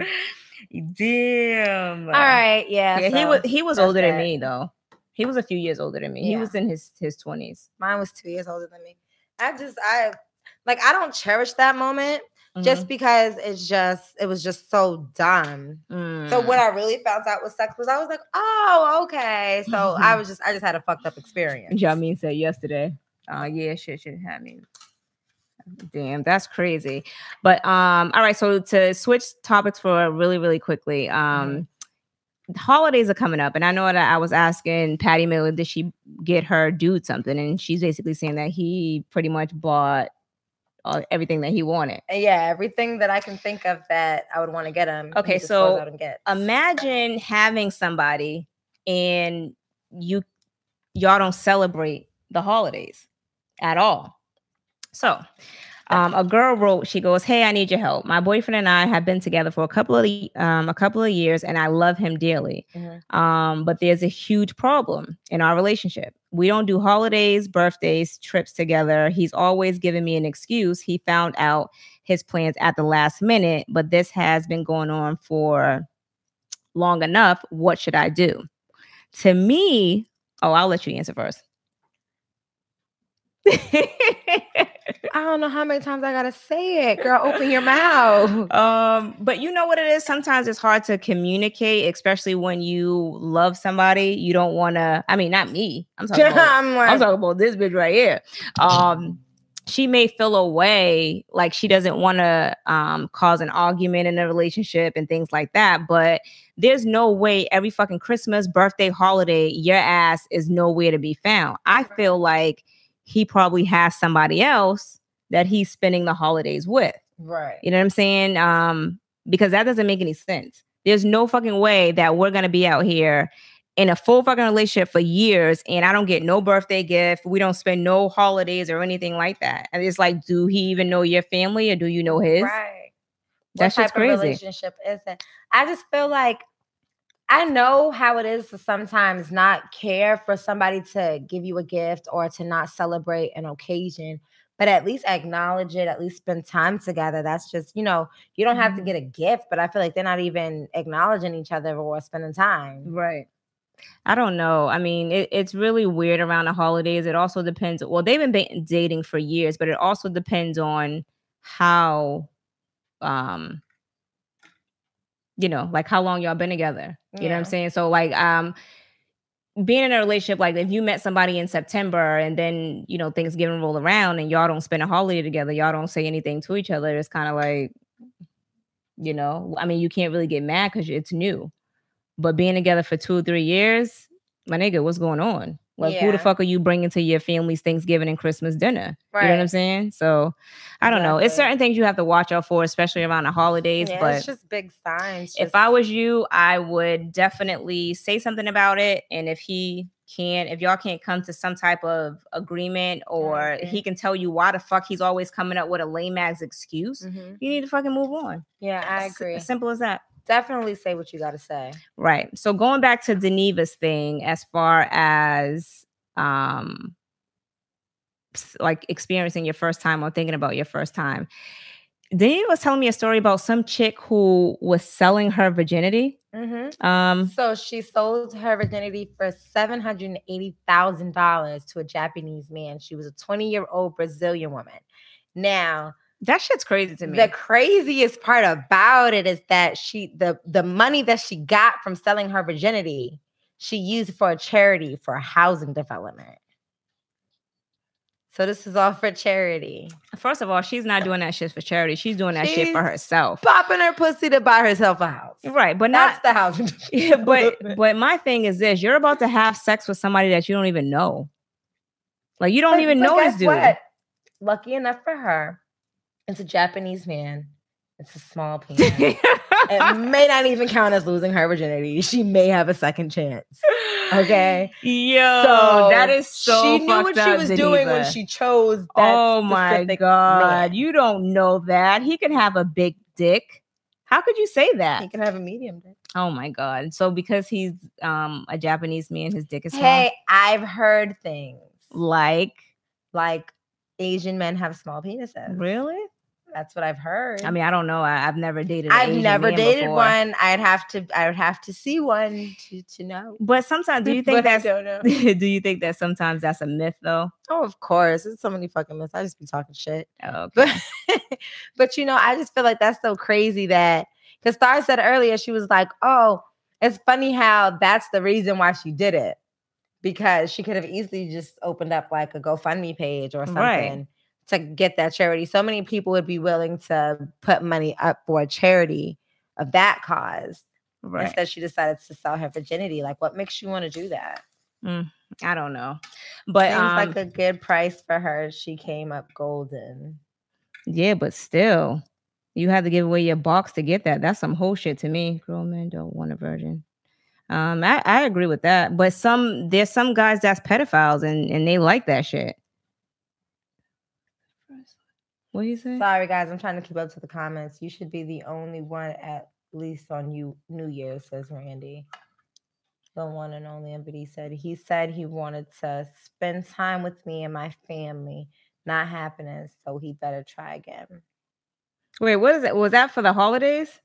Speaker 1: Damn.
Speaker 2: All right, yeah.
Speaker 1: Yeah, he was he was older than me though. He was a few years older than me. He was in his his 20s.
Speaker 2: Mine was two years older than me. I just, I like, I don't cherish that moment
Speaker 1: Mm-hmm.
Speaker 2: just because it's just, it was just so dumb.
Speaker 1: Mhm.
Speaker 2: So when I really found out what sex was, I was like, oh, okay. So I
Speaker 1: Mhm.
Speaker 2: was just, I just had a fucked up experience.
Speaker 1: Jamin said yesterday. Oh yeah, shit should have me. Damn, that's crazy. But um, all right. So to switch topics for really, really quickly. Um holidays are coming up, and I know that I was asking Patty Miller, did she get her dude something? And she's basically saying that he pretty much bought uh, everything that he wanted.
Speaker 2: Yeah, everything that I can think of that I would want to get him.
Speaker 1: Okay, so
Speaker 2: out and gets.
Speaker 1: imagine having somebody and you y'all don't celebrate the holidays at all. So, um, a girl wrote, she goes, "Hey, I need your help. My boyfriend and I have been together for a couple of um, a couple of years, and I love him dearly.
Speaker 2: Mhm.
Speaker 1: Um, but there's a huge problem in our relationship. We don't do holidays, birthdays, trips together. He's always giving me an excuse. He found out his plans at the last minute, but this has been going on for long enough. What should I do? To me, oh, I'll let you answer first.
Speaker 2: I don't know how many times I gotta say it, girl. Open your mouth.
Speaker 1: um, but you know what it is? Sometimes it's hard to communicate, especially when you love somebody. You don't want to. I mean, not me. I'm talking. About,
Speaker 2: I'm like,
Speaker 1: I'm talking about this bitch right here. Um, she may feel a way like she doesn't want to um cause an argument in a relationship and things like that. But there's no way every fucking Christmas, birthday, holiday, your ass is nowhere to be found. I feel like he probably has somebody else that he's spending the holidays with.
Speaker 2: right.
Speaker 1: You know what I'm saying? Um, because that doesn't make any sense. There's no fucking way that we're gonna be out here in a full fucking relationship for years and I don't get no birthday gift. We don't spend no holidays or anything like that. And it's like, do he even know your family or do you know his?
Speaker 2: Right.
Speaker 1: That's
Speaker 2: what
Speaker 1: just
Speaker 2: type of
Speaker 1: crazy.
Speaker 2: relationship is it? I just feel like I know how it is to sometimes not care for somebody to give you a gift or to not celebrate an occasion, but at least acknowledge it, at least spend time together. That's just, you know, you don't have to
Speaker 1: Mhm.
Speaker 2: get a gift, but I feel like they're not even acknowledging each other or spending time.
Speaker 1: Right. I don't know. I mean, it, it's really weird around the holidays. It also depends. Well, they've been dating for years, but it also depends on how, um, you know, like how long y'all been together. You know what I'm saying? So, like, um, being in a relationship, like if you met somebody in September and then you know Thanksgiving roll around and y'all don't spend a holiday together, y'all don't say anything to each other. It's kind of like, you know, I mean, you can't really get mad because it's new. But being together for two or three years, my nigga, what's going on? Like, who the fuck are you bringing to your family's Thanksgiving and Christmas dinner? You know what I'm saying? So, I don't know. It's certain things you have to watch out for, especially around the holidays.
Speaker 2: Yeah,
Speaker 1: but
Speaker 2: it's just big signs.
Speaker 1: if I was you, I would definitely say something about it. And if he can't, if y'all can't come to some type of agreement or
Speaker 2: Mhm.
Speaker 1: he can tell you why the fuck he's always coming up with a lame ass excuse,
Speaker 2: Mhm.
Speaker 1: you need to fucking move on.
Speaker 2: yeah, I agree.
Speaker 1: Simple as that.
Speaker 2: Definitely say what you got to say.
Speaker 1: Right. So going back to Deneva's thing, as far as um like experiencing your first time or thinking about your first time. Deneva was telling me a story about some chick who was selling her virginity.
Speaker 2: Mm-hmm.
Speaker 1: Um
Speaker 2: So she sold her virginity for seven hundred and eighty thousand dollars to a Japanese man. She was a twenty-year-old Brazilian woman. Now,
Speaker 1: that shit's crazy to me.
Speaker 2: the craziest part about it is that she the the money that she got from selling her virginity, she used for a charity for housing development. So this is all for charity.
Speaker 1: First of all, she's not doing that shit for charity. She's doing that shit for herself.
Speaker 2: Popping her pussy to buy herself a house.
Speaker 1: Right, but
Speaker 2: That's
Speaker 1: not
Speaker 2: the housing.
Speaker 1: Yeah, but but my thing is this: you're about to have sex with somebody that you don't even know. Like you don't
Speaker 2: But-
Speaker 1: even
Speaker 2: but
Speaker 1: know this dude.
Speaker 2: what? Lucky enough for her, it's a Japanese man. It's a small penis. it may not even count as losing her virginity. She may have a second chance. Okay.
Speaker 1: Yo,
Speaker 2: so
Speaker 1: that is so
Speaker 2: she knew what she was doing when she chose that
Speaker 1: oh my god,
Speaker 2: man.
Speaker 1: you don't know that he could have a big dick. How could you say that?
Speaker 2: He can have a medium dick.
Speaker 1: Oh my god. So because he's um a Japanese man, his dick is small.
Speaker 2: Hey, I've heard things
Speaker 1: Like
Speaker 2: like Asian men have small penises.
Speaker 1: really?
Speaker 2: That's what I've heard.
Speaker 1: I mean, I don't know. I, have never dated.
Speaker 2: I've
Speaker 1: Asian
Speaker 2: never dated
Speaker 1: before.
Speaker 2: one. I'd have to. I would have to see one to to know.
Speaker 1: But sometimes, do you think that's do you think that sometimes that's a myth though?
Speaker 2: Oh, of course. It's so many fucking myths. I just be talking shit.
Speaker 1: Oh,
Speaker 2: But but you know, I just feel like that's so crazy that because Star said earlier, she was like, Oh, it's funny how that's the reason why she did it. Because she could have easily just opened up like a GoFundMe page or something
Speaker 1: Right.
Speaker 2: To get that charity. So many people would be willing to put money up for a charity of that cause.
Speaker 1: right.
Speaker 2: Instead, she decided to sell her virginity. Like, what makes you want to do that?
Speaker 1: I don't know, but
Speaker 2: Seems
Speaker 1: um,
Speaker 2: like a good price for her. She came up golden.
Speaker 1: yeah, but still, you had to give away your box to get that. That's some whole shit to me. Grown men don't want a virgin. Um, I, I agree with that, but some there's some guys that's pedophiles and and they like that shit. What do you say?
Speaker 2: Sorry, guys. I'm trying to keep up to the comments. You should be the only one at least on you New Year's, says Randy. The one and only. But he said he said he wanted to spend time with me and my family. Not happening, so he better try again.
Speaker 1: Wait, what is it? Was that for the holidays?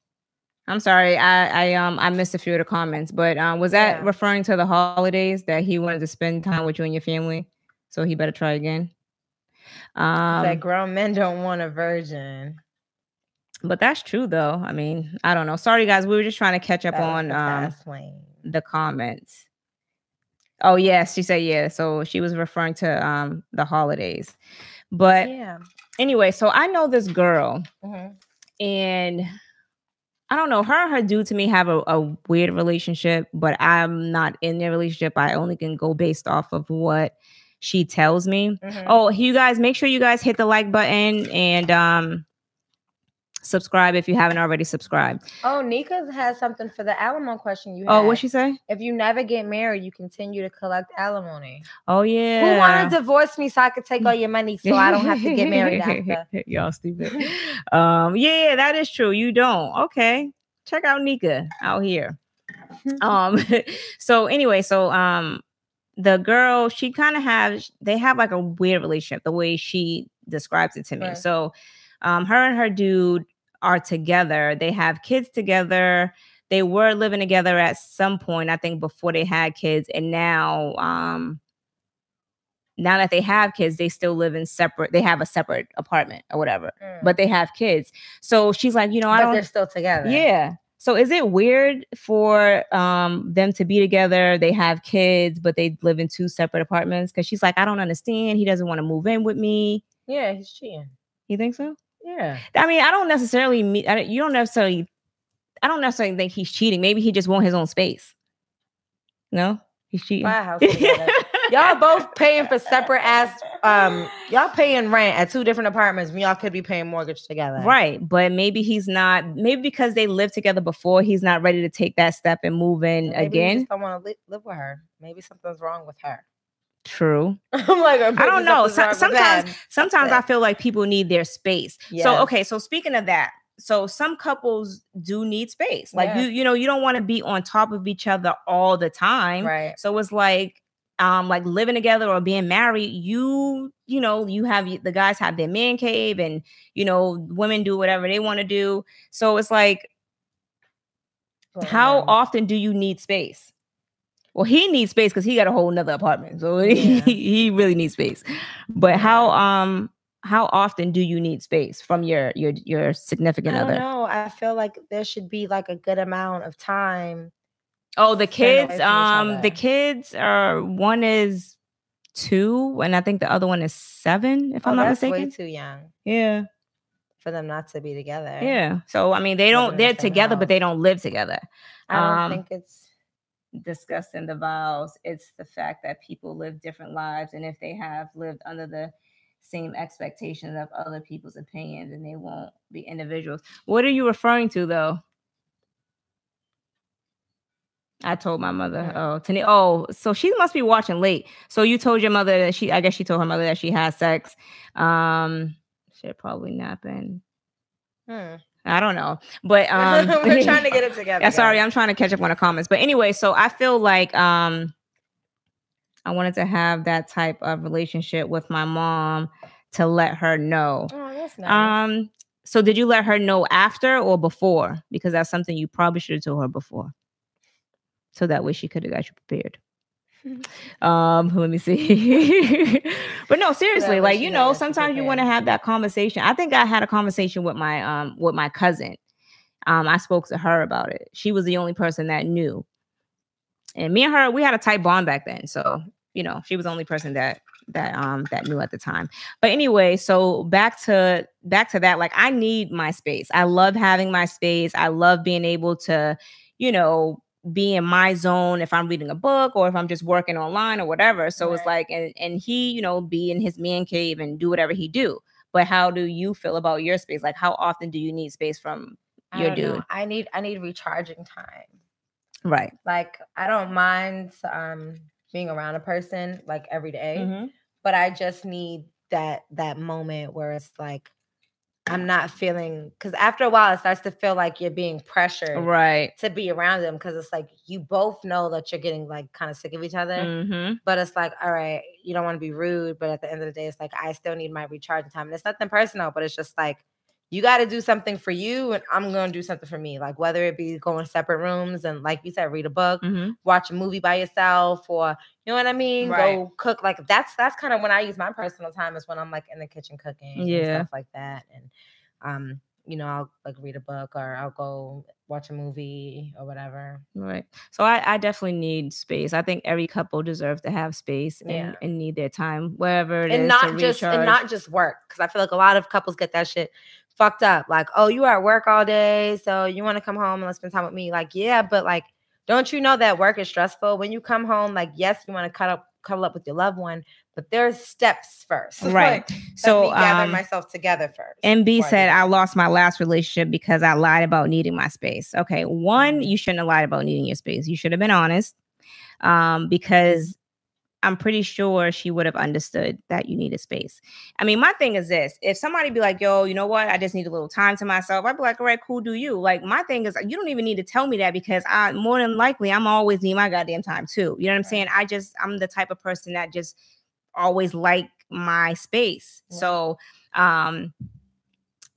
Speaker 1: I'm sorry, I I um I missed a few of the comments, but um was that
Speaker 2: Yeah.
Speaker 1: referring to the holidays that he wanted to spend time with you and your family? So he better try again. Um,
Speaker 2: said grown men don't want a virgin.
Speaker 1: but that's true though. I mean, I don't know. Sorry guys, we were just trying to catch up on
Speaker 2: the
Speaker 1: um the comments. Oh yes, she said yeah. So she was referring to um the holidays. But
Speaker 2: Yeah.
Speaker 1: anyway, so I know this girl
Speaker 2: Mhm.
Speaker 1: and I don't know, her and her dude to me have a, a weird relationship, but I'm not in their relationship. I only can go based off of what she tells me.
Speaker 2: Mhm.
Speaker 1: Oh, you guys, make sure you guys hit the like button and um subscribe if you haven't already subscribed.
Speaker 2: Oh, Nika has something for the alimony question you had.
Speaker 1: Oh, what she say?
Speaker 2: if you never get married, you continue to collect alimony.
Speaker 1: Oh yeah.
Speaker 2: Who want to divorce me so I could take all your money so I don't have to get married after?
Speaker 1: Y'all stupid. um, yeah, that is true. You don't. Okay. Check out Nika out here. um so anyway so um the girl she kind of has they have like a weird relationship the way she describes it to me
Speaker 2: Right.
Speaker 1: so um her and her dude are together they have kids together they were living together at some point i think before they had kids and now um now that they have kids they still live in separate they have a separate apartment or whatever
Speaker 2: Mm.
Speaker 1: but they have kids so she's like you know i
Speaker 2: but
Speaker 1: don't
Speaker 2: they're still together.
Speaker 1: yeah. So is it weird for um them to be together? They have kids, but they live in two separate apartments. Cause she's like, I don't understand. He doesn't want to move in with me.
Speaker 2: Yeah, he's cheating.
Speaker 1: You think so?
Speaker 2: Yeah.
Speaker 1: I mean, I don't necessarily mean. I don't, you don't necessarily. I don't necessarily think he's cheating. Maybe he just want his own space. No, he's cheating.
Speaker 2: My house. y'all both paying for separate ass um y'all paying rent at two different apartments when y'all could be paying mortgage together.
Speaker 1: Right, but maybe he's not. Maybe because they lived together before, he's not ready to take that step and move in
Speaker 2: Maybe
Speaker 1: again.
Speaker 2: don't want to li- live with her. Maybe something's wrong with her.
Speaker 1: True.
Speaker 2: I'm like,
Speaker 1: I don't know. So- sometimes, sometimes I feel like people need their space. So okay, so speaking of that, so some couples do need space. Like you, you know, you don't want to be on top of each other all the time.
Speaker 2: right.
Speaker 1: So it's like um like living together or being married, you you know, you have the guys have their man cave and you know, women do whatever they want to do. So it's like how often do you need space? Well, he needs space because he got a whole nother apartment. So he,
Speaker 2: Yeah.
Speaker 1: he really needs space. But how um how often do you need space from your your your significant
Speaker 2: I don't
Speaker 1: other?
Speaker 2: No, I feel like there should be like a good amount of time.
Speaker 1: Oh, the kids, um, the kids are one is two, and I think the other one is seven, if
Speaker 2: Oh,
Speaker 1: I'm not mistaken.
Speaker 2: way too young
Speaker 1: Yeah,
Speaker 2: for them not to be together.
Speaker 1: yeah. So I mean, they don't they're together, but they don't live together.
Speaker 2: I don't
Speaker 1: Um,
Speaker 2: think it's
Speaker 1: discussing the vows. It's the fact that people live different lives, and if they have lived under the same expectations of other people's opinions, then they won't be individuals. What are you referring to, though? I told my mother. Oh, Tani- oh, so she must be watching late. So you told your mother that she. I guess she told her mother that she has sex. Um, shit, probably napping.
Speaker 2: hmm.
Speaker 1: I don't know, but um,
Speaker 2: we're trying to get it together.
Speaker 1: Yeah, sorry. I'm trying to catch up on the comments. But anyway, so I feel like um I wanted to have that type of relationship with my mom to let her know.
Speaker 2: Oh, that's nice.
Speaker 1: Um so did you let her know after or before? Because that's something you probably should have told her before. So that way she could have got you prepared. Um, let me see. but no, seriously, like you know,
Speaker 2: have got you
Speaker 1: sometimes you want to have that conversation. I think I had a conversation with my um with my cousin. Um, I spoke to her about it. She was the only person that knew. And me and her, we had a tight bond back then. So, you know, she was the only person that that um that knew at the time. But anyway, so back to back to that, like I need my space. I love having my space. I love being able to, you know, be in my zone if I'm reading a book or if I'm just working online or whatever. So it's like and and he, you know, be in his man cave and do whatever he do. But how do you feel about your space? Like how often do you need space from your
Speaker 2: know.
Speaker 1: dude?
Speaker 2: I need I need recharging time.
Speaker 1: Right.
Speaker 2: Like I don't mind um being around a person like every day,
Speaker 1: Mhm.
Speaker 2: but I just need that that moment where it's like I'm not feeling because after a while it starts to feel like you're being pressured
Speaker 1: Right.
Speaker 2: to be around them because it's like you both know that you're getting like kind of sick of each other.
Speaker 1: hmm
Speaker 2: But it's like, all right, you don't want to be rude, but at the end of the day, it's like I still need my recharging time. And it's nothing personal, but it's just like you got to do something for you, and I'm gonna do something for me. Like whether it be going to separate rooms and, like you said, read a book,
Speaker 1: hmm
Speaker 2: watch a movie by yourself, or you know what I mean,
Speaker 1: Right.
Speaker 2: go cook. Like that's that's kind of when I use my personal time is when I'm like in the kitchen cooking, and
Speaker 1: Yeah.
Speaker 2: stuff like that, and um, you know, I'll like read a book or I'll go watch a movie or whatever.
Speaker 1: Right. So I, I definitely need space. I think every couple deserves to have space and,
Speaker 2: Yeah.
Speaker 1: and need their time, wherever it is.
Speaker 2: and
Speaker 1: to
Speaker 2: not just and not just work because i feel like a lot of couples get that shit fucked up like oh you are at work all day so you want to come home and let's spend time with me like yeah but like don't you know that work is stressful when you come home like yes you want to cut up cuddle up with your loved one but there's steps first
Speaker 1: right.
Speaker 2: Let
Speaker 1: So
Speaker 2: gather
Speaker 1: um,
Speaker 2: myself together first
Speaker 1: MB
Speaker 2: before I
Speaker 1: said. I lost my last relationship because I lied about needing my space. Okay, one,
Speaker 2: Mhm.
Speaker 1: you shouldn't have lied about needing your space. You should have been honest, um, because I'm pretty sure she would have understood that you needed space. I mean, my thing is this: if somebody be like, "Yo, you know what? I just need a little time to myself," I'd be like, "All right, cool, do you?" Like, my thing is, you don't even need to tell me that because I more than likely I'm always need my goddamn time too. You know what I'm saying? I just I'm the type of person that just always like my space.
Speaker 2: Yeah.
Speaker 1: So, um,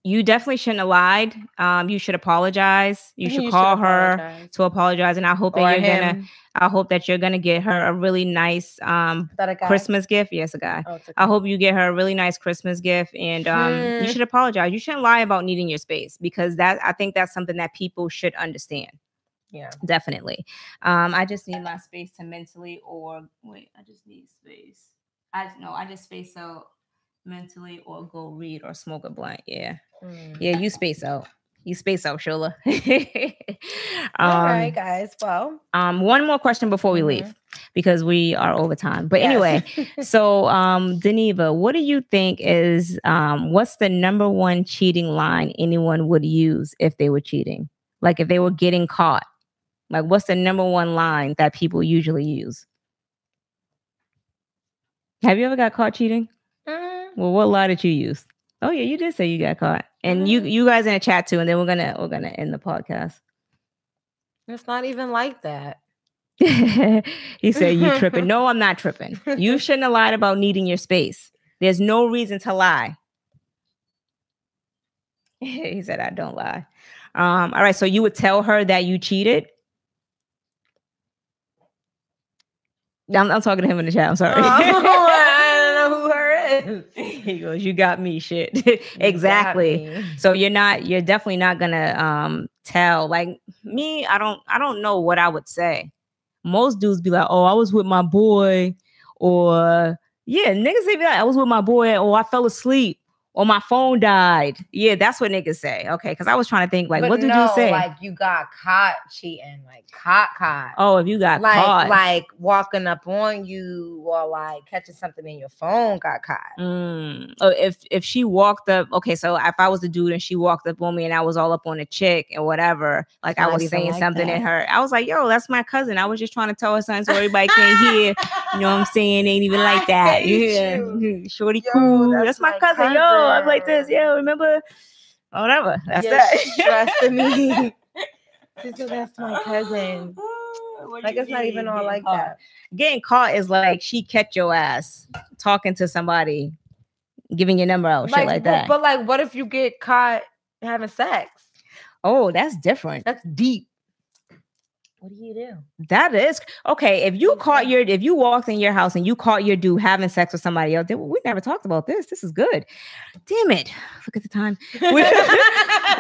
Speaker 1: you definitely shouldn't have lied. Um, you should apologize. You should call her
Speaker 2: apologize.
Speaker 1: to apologize, and I hope that
Speaker 2: or
Speaker 1: you're gonna. I hope that you're gonna get her a really nice um
Speaker 2: a?
Speaker 1: Christmas gift. Yes, a guy.
Speaker 2: Oh,
Speaker 1: I hope you get her a really nice Christmas gift, and um, you
Speaker 2: Hmm.
Speaker 1: should apologize. You shouldn't lie about needing your space because that I think that's something that people should understand.
Speaker 2: yeah
Speaker 1: Definitely. Um, I just need my space to mentally or wait, I just need space. I no, I just space out mentally or go read or smoke a blunt. Yeah.
Speaker 2: Mm.
Speaker 1: Yeah, you space out. You space out, Shola.
Speaker 2: all
Speaker 1: um,
Speaker 2: right guys well
Speaker 1: um, one more question before we leave because we are over time. But
Speaker 2: yes.
Speaker 1: anyway, so um Deneva, what do you think is um what's the number one cheating line anyone would use if they were cheating? Like if they were getting caught. Like what's the number one line that people usually use? Have you ever got caught cheating? Well, what lie did you use? Oh yeah, you did say you got caught. And you
Speaker 2: Mhm.
Speaker 1: you guys in a chat too, and then we're gonna we're gonna end the podcast.
Speaker 2: it's not even like that
Speaker 1: he said, You tripping. No, I'm not tripping. You shouldn't have lied about needing your space. There's no reason to lie. he said, I don't lie. Um, all right. So you would tell her that you cheated. I'm, I'm talking to him in the chat. I'm sorry. he goes, You got me, shit. Exactly.
Speaker 2: me.
Speaker 1: So you're not, you're definitely not gonna um tell. Like me, I don't, I don't know what I would say. Most dudes be like, "Oh, I was with my boy," or yeah, niggas say be like, "I was with my boy," or "I fell asleep," or "My phone died." Yeah, that's what niggas say. Okay, because I was trying to think, like,
Speaker 2: But
Speaker 1: what did
Speaker 2: no,
Speaker 1: you say?
Speaker 2: Like you got caught cheating, like caught, caught.
Speaker 1: oh, if you got
Speaker 2: like
Speaker 1: caught.
Speaker 2: like walking up on you or like catching something in your phone got caught.
Speaker 1: Mm. Oh, if if she walked up, okay, so if I was a dude and she walked up on me and I was all up on a chick and whatever, like I was saying
Speaker 2: like
Speaker 1: something in her, I was like, "Yo, that's my cousin." I was just trying to tell her something so everybody can hear. You know what I'm saying? Ain't even like that. Yeah,
Speaker 2: you.
Speaker 1: Shorty
Speaker 2: Yo,
Speaker 1: cool. That's,
Speaker 2: that's
Speaker 1: my
Speaker 2: my
Speaker 1: cousin. Yo, I'm like this. Yeah, remember? whatever. That's
Speaker 2: You're
Speaker 1: that.
Speaker 2: stressing me. That's my cousin. Like it's not even all like that.
Speaker 1: Getting caught is like she catch your ass talking to somebody, giving your number out, shit like
Speaker 2: but-
Speaker 1: that.
Speaker 2: But like, what if you get caught having sex?
Speaker 1: oh, that's different.
Speaker 2: That's deep. What do you do?
Speaker 1: That is okay. If you caught your, if you walked in your house and you caught your dude having sex with somebody else, we never talked about this. This is good. Damn it! Look at the time. We,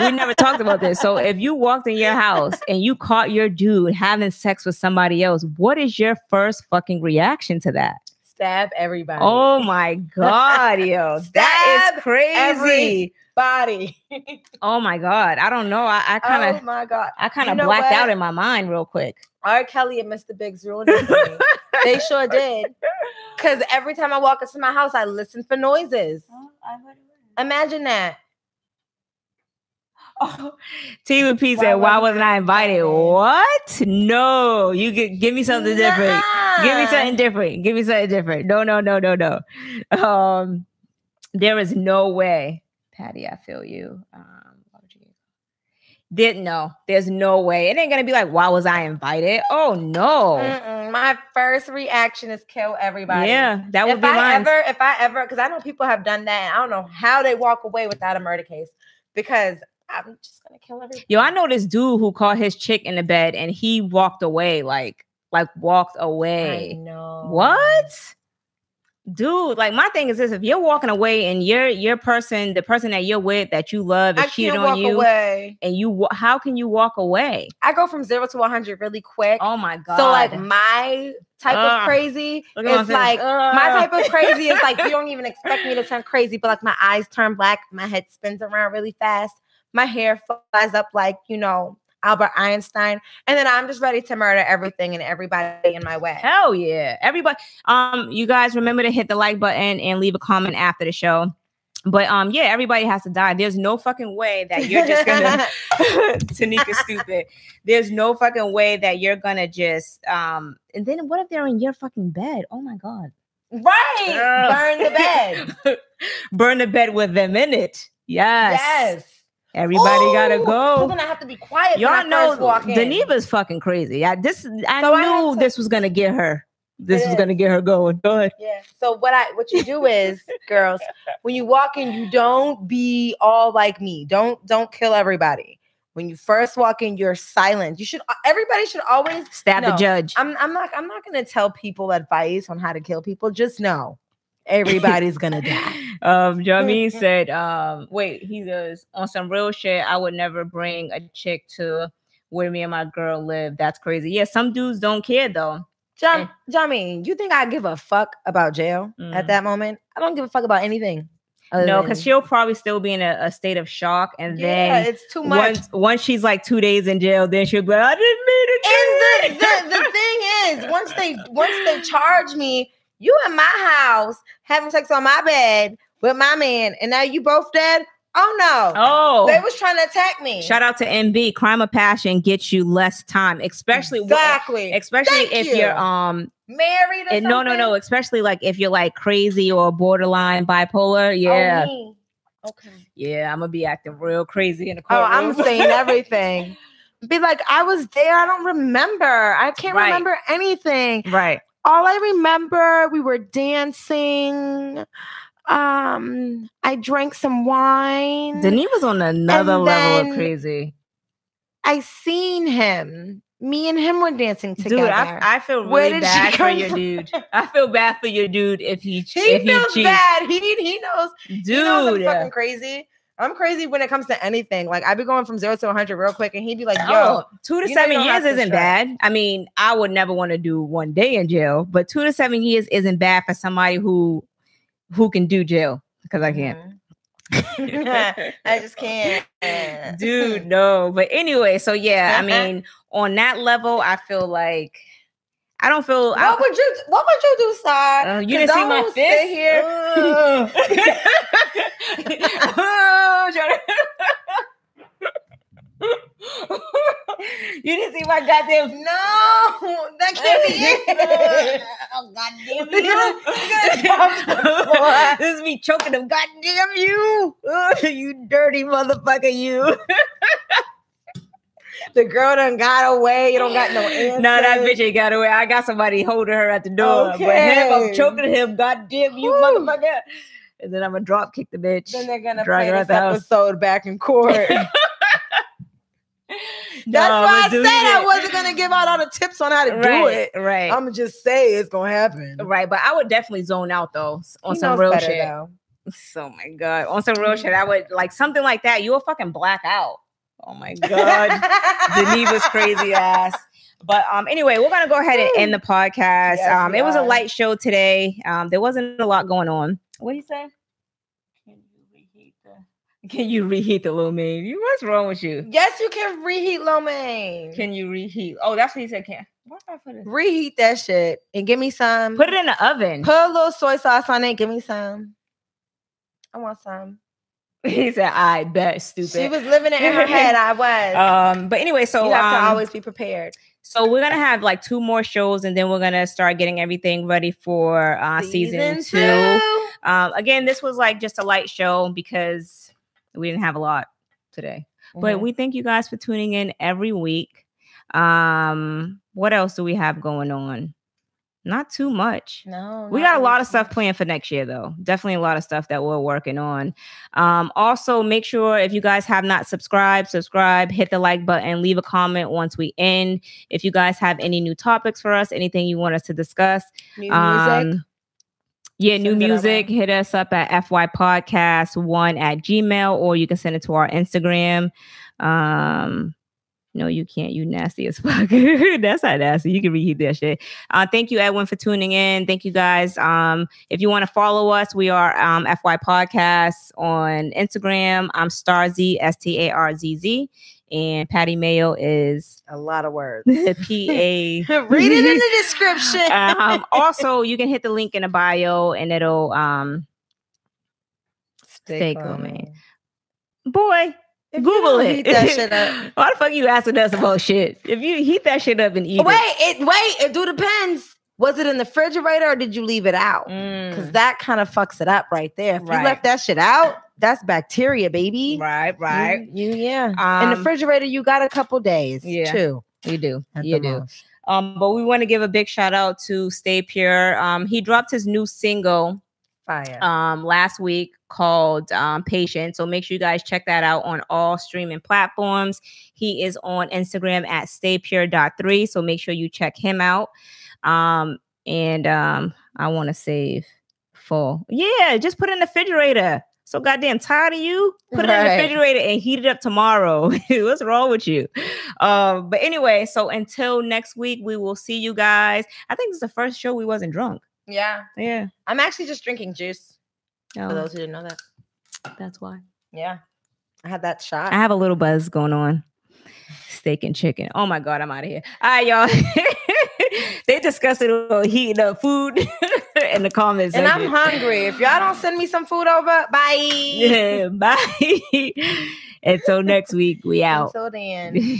Speaker 1: we never talked about this. So if you walked in your house and you caught your dude having sex with somebody else, what is your first fucking reaction to that?
Speaker 2: Stab everybody.
Speaker 1: Oh my god, yo, that is crazy.
Speaker 2: Body.
Speaker 1: Oh my god, I don't know. I, I kind of,
Speaker 2: oh my god.
Speaker 1: I kind
Speaker 2: You
Speaker 1: of
Speaker 2: know
Speaker 1: blacked
Speaker 2: what?
Speaker 1: out in my mind real quick.
Speaker 2: R. Kelly and Mr. Biggs ruined it for me. they sure did. Because every time I walk into my house, I listen for noises. Imagine that.
Speaker 1: Oh, T with P
Speaker 2: Why
Speaker 1: said, "Why
Speaker 2: wasn't
Speaker 1: wasn't I
Speaker 2: I
Speaker 1: invited?"
Speaker 2: invited?
Speaker 1: What? No, you get give me something different. Give me something different. Give me something different. No, no, no, no, no. Um, there is no way, Patty. I feel you. Um, why would you? Did no. There's no way. It ain't gonna be like, why was I invited? Oh no.
Speaker 2: Mm-mm. My first reaction is kill everybody.
Speaker 1: Yeah, that would
Speaker 2: if
Speaker 1: be
Speaker 2: I
Speaker 1: mine.
Speaker 2: ever, if I ever, because I know people have done that, and I don't know how they walk away without a murder case. Because I'm just gonna kill everybody.
Speaker 1: Yo, I know this dude who caught his chick in the bed and he walked away, like, like walked
Speaker 2: I
Speaker 1: away.
Speaker 2: know
Speaker 1: What? Dude, like my thing is this: if you're walking away and your your person, the person that you're with that you love is cheating on you,
Speaker 2: away.
Speaker 1: and you, how can you walk away?
Speaker 2: I go from zero to 100 really quick.
Speaker 1: Oh my god!
Speaker 2: so like my type
Speaker 1: Ugh.
Speaker 2: of crazy is like my type of crazy is like you don't even expect me to turn crazy, but like my eyes turn black, my head spins around really fast, my hair flies up like you know Albert Einstein, and then I'm just ready to murder everything and everybody in my way.
Speaker 1: Hell yeah. Everybody, um, you guys remember to hit the like button and leave a comment after the show. But um, yeah, everybody has to die. There's no fucking way that you're just gonna Tanika stupid. There's no fucking way that you're gonna just um and then what if they're in your fucking bed? Oh my god.
Speaker 2: right,
Speaker 1: Ugh.
Speaker 2: burn the bed.
Speaker 1: Burn the bed with them in it. Yes.
Speaker 2: Yes,
Speaker 1: Everybody gotta
Speaker 2: go. So then I have to be quiet.
Speaker 1: Y'all
Speaker 2: when I
Speaker 1: know
Speaker 2: first walk in.
Speaker 1: Daniva's fucking crazy. I this I
Speaker 2: So
Speaker 1: knew
Speaker 2: to-
Speaker 1: this was gonna get her. This was
Speaker 2: is.
Speaker 1: gonna get her going. Go ahead.
Speaker 2: Yeah. So what I what you do is, girls, when you walk in, you don't be all like me. Don't don't kill everybody. When you first walk in, you're silent. You should everybody should always
Speaker 1: Stab the judge.
Speaker 2: I'm I'm not I'm not gonna tell people advice on how to kill people. Just know everybody's gonna die.
Speaker 1: Um, Jami said, um, wait, he goes on some real shit. I would never bring a chick to where me and my girl live. That's crazy. Yeah, some dudes don't care though.
Speaker 2: John, Jamie, you think I give a fuck about jail
Speaker 1: Mm.
Speaker 2: at that moment? I don't give a fuck about anything.
Speaker 1: No, because she'll probably still be in a, a state of shock, and
Speaker 2: yeah,
Speaker 1: then
Speaker 2: it's too much.
Speaker 1: once once she's like two days in jail, then she'll be like, I didn't mean to.
Speaker 2: And the, the, the thing is, once they once they charge me, you in my house having sex on my bed with my man, and now you both dead. Oh no,
Speaker 1: oh,
Speaker 2: they was trying to attack me.
Speaker 1: shout out to MB. Crime of passion gets you less time, especially
Speaker 2: exactly.
Speaker 1: especially
Speaker 2: Thank
Speaker 1: if
Speaker 2: you.
Speaker 1: you're um
Speaker 2: Married or
Speaker 1: and no no no especially like if you're like crazy or borderline bipolar
Speaker 2: Oh,
Speaker 1: yeah
Speaker 2: me. Okay.
Speaker 1: yeah i'm gonna be acting real crazy in the
Speaker 2: court.
Speaker 1: Oh,
Speaker 2: I'm saying everything. Be like, I was there. I don't remember. I can't
Speaker 1: Right.
Speaker 2: remember anything.
Speaker 1: right
Speaker 2: all I remember, we were dancing. Um, I drank some wine.
Speaker 1: Denis was on another level of crazy
Speaker 2: I seen him. Me and him were dancing together.
Speaker 1: dude I, I feel really bad for your
Speaker 2: from?
Speaker 1: dude i feel bad for your dude if he
Speaker 2: he
Speaker 1: if
Speaker 2: feels
Speaker 1: he cheats
Speaker 2: bad. He he knows.
Speaker 1: dude
Speaker 2: He knows I'm fucking crazy. I'm crazy when it comes to anything. Like I'd be going from zero to 100 real quick, and he'd be like, "Yo,
Speaker 1: Oh, two to
Speaker 2: you know you
Speaker 1: seven years isn't bad. I mean, I would never want to do one day in jail, but two to seven years isn't bad for somebody who who can do jail because I can't.
Speaker 2: Mhm. I just can't,
Speaker 1: Dude, no. But anyway, so yeah, I mean, on that level, I feel like I don't feel. I,
Speaker 2: What would you What would you do, Sar?
Speaker 1: uh, you didn't see my fist
Speaker 2: sit here.
Speaker 1: You didn't see my goddamn.
Speaker 2: No, that can't be it. oh, goddamn you.
Speaker 1: this is me choking them. Goddamn you, you dirty motherfucker, you.
Speaker 2: The girl done got away. You don't got no answer.
Speaker 1: no, that bitch ain't got away. I got somebody holding her at the door. But him,
Speaker 2: Okay.
Speaker 1: I'm choking him. God damn you,
Speaker 2: Woo.
Speaker 1: motherfucker. And then I'm gonna drop kick the bitch.
Speaker 2: Then they're gonna
Speaker 1: Drag
Speaker 2: play
Speaker 1: her
Speaker 2: this
Speaker 1: the house.
Speaker 2: episode back in court. That's
Speaker 1: No,
Speaker 2: why I said
Speaker 1: delete
Speaker 2: I wasn't gonna give out all the tips on how to do it.
Speaker 1: Right.
Speaker 2: I'm gonna just say it's gonna happen.
Speaker 1: right. But I would definitely zone out though on
Speaker 2: He
Speaker 1: some real shit.
Speaker 2: though.
Speaker 1: Oh my god. On some real shit. I would like something like that. You will fucking black out. Oh my god. Geneva's crazy ass. But um, anyway, we're gonna go ahead and end the podcast.
Speaker 2: Yes,
Speaker 1: um, it was a light show today. Um, there wasn't a lot going on. What do you say? Can you reheat the? Can you reheat the man? You what's wrong with you?
Speaker 2: Yes, you can reheat lo mein.
Speaker 1: Can you reheat? Oh, that's what he said. Can what I put it?
Speaker 2: reheat that shit and give me some.
Speaker 1: Put it in the oven.
Speaker 2: Put a little soy sauce on it. Give me some. I want some.
Speaker 1: he said, "I bet stupid."
Speaker 2: She was living it in her head. I was.
Speaker 1: um, but anyway, so
Speaker 2: you have to
Speaker 1: um,
Speaker 2: always be prepared.
Speaker 1: So we're gonna have like two more shows, and then we're gonna start getting everything ready for uh, season, two. Um, again, this was like just a light show because we didn't have a lot today. But
Speaker 2: Mhm.
Speaker 1: we thank you guys for tuning in every week. Um, what else do we have going on? Not too much.
Speaker 2: no,
Speaker 1: We got a lot of stuff planned for next year, though. Definitely a lot of stuff that we're working on. Um, also, make sure if you guys have not subscribed, subscribe, hit the like button, leave a comment once we end. If you guys have any new topics for us, anything you want us to discuss,
Speaker 2: New music.
Speaker 1: um, yeah, new
Speaker 2: Send our
Speaker 1: music, hit us up at FY Podcast one at Gmail, or you can send it to our Instagram. Um, no, you can't. You nasty as fuck. That's not nasty. You can reheat that shit. Uh, thank you, Edwin, for tuning in. Thank you guys. Um, if you want to follow us, we are um, FY Podcasts on Instagram. I'm Starzy, S T A R Z Z, and Patty Mayo is
Speaker 2: a lot of words.
Speaker 1: P A.
Speaker 2: Read it in the description.
Speaker 1: um, also, you can hit the link in the bio, and it'll um, Steak lo mein. boy.
Speaker 2: If you
Speaker 1: Google it.
Speaker 2: heat that shit up.
Speaker 1: Why the fuck you asking us about shit? If you heat that shit up and eat
Speaker 2: Wait, it wait, it do depends. Was it in the refrigerator or did you leave it out? Because that kind of fucks it up right there. If
Speaker 1: Mm. Right.
Speaker 2: you left that shit out, that's bacteria, baby.
Speaker 1: right, right,
Speaker 2: You, yeah. in the
Speaker 1: Um,
Speaker 2: refrigerator, you got a couple days.
Speaker 1: yeah.
Speaker 2: Too.
Speaker 1: you do, you do.
Speaker 2: most.
Speaker 1: Um, but we want to give a big shout out to Stay Pure. Um, he dropped his new single
Speaker 2: Fire.
Speaker 1: um last week called um patient. So make sure you guys check that out on all streaming platforms. He is on instagram at staypure.3 so make sure you check him out. Um and um i want to save full yeah just put it in the refrigerator. So goddamn tired of you? Put it in the refrigerator and heat it up tomorrow. What's wrong with you? Um but anyway so until next week we will see you guys. I think this is the first show we wasn't drunk
Speaker 2: yeah.
Speaker 1: yeah
Speaker 2: I'm actually just drinking juice. For
Speaker 1: Oh,
Speaker 2: those who didn't know that.
Speaker 1: that's why
Speaker 2: Yeah. I had that shot.
Speaker 1: I have a little buzz going on. Steak and chicken. Oh my god, I'm out of here. All right, y'all. they discussed it about heating up food in the comments.
Speaker 2: and I'm hungry. If y'all don't send me some food over, bye.
Speaker 1: Yeah, bye. Until next week, we out.
Speaker 2: Until then.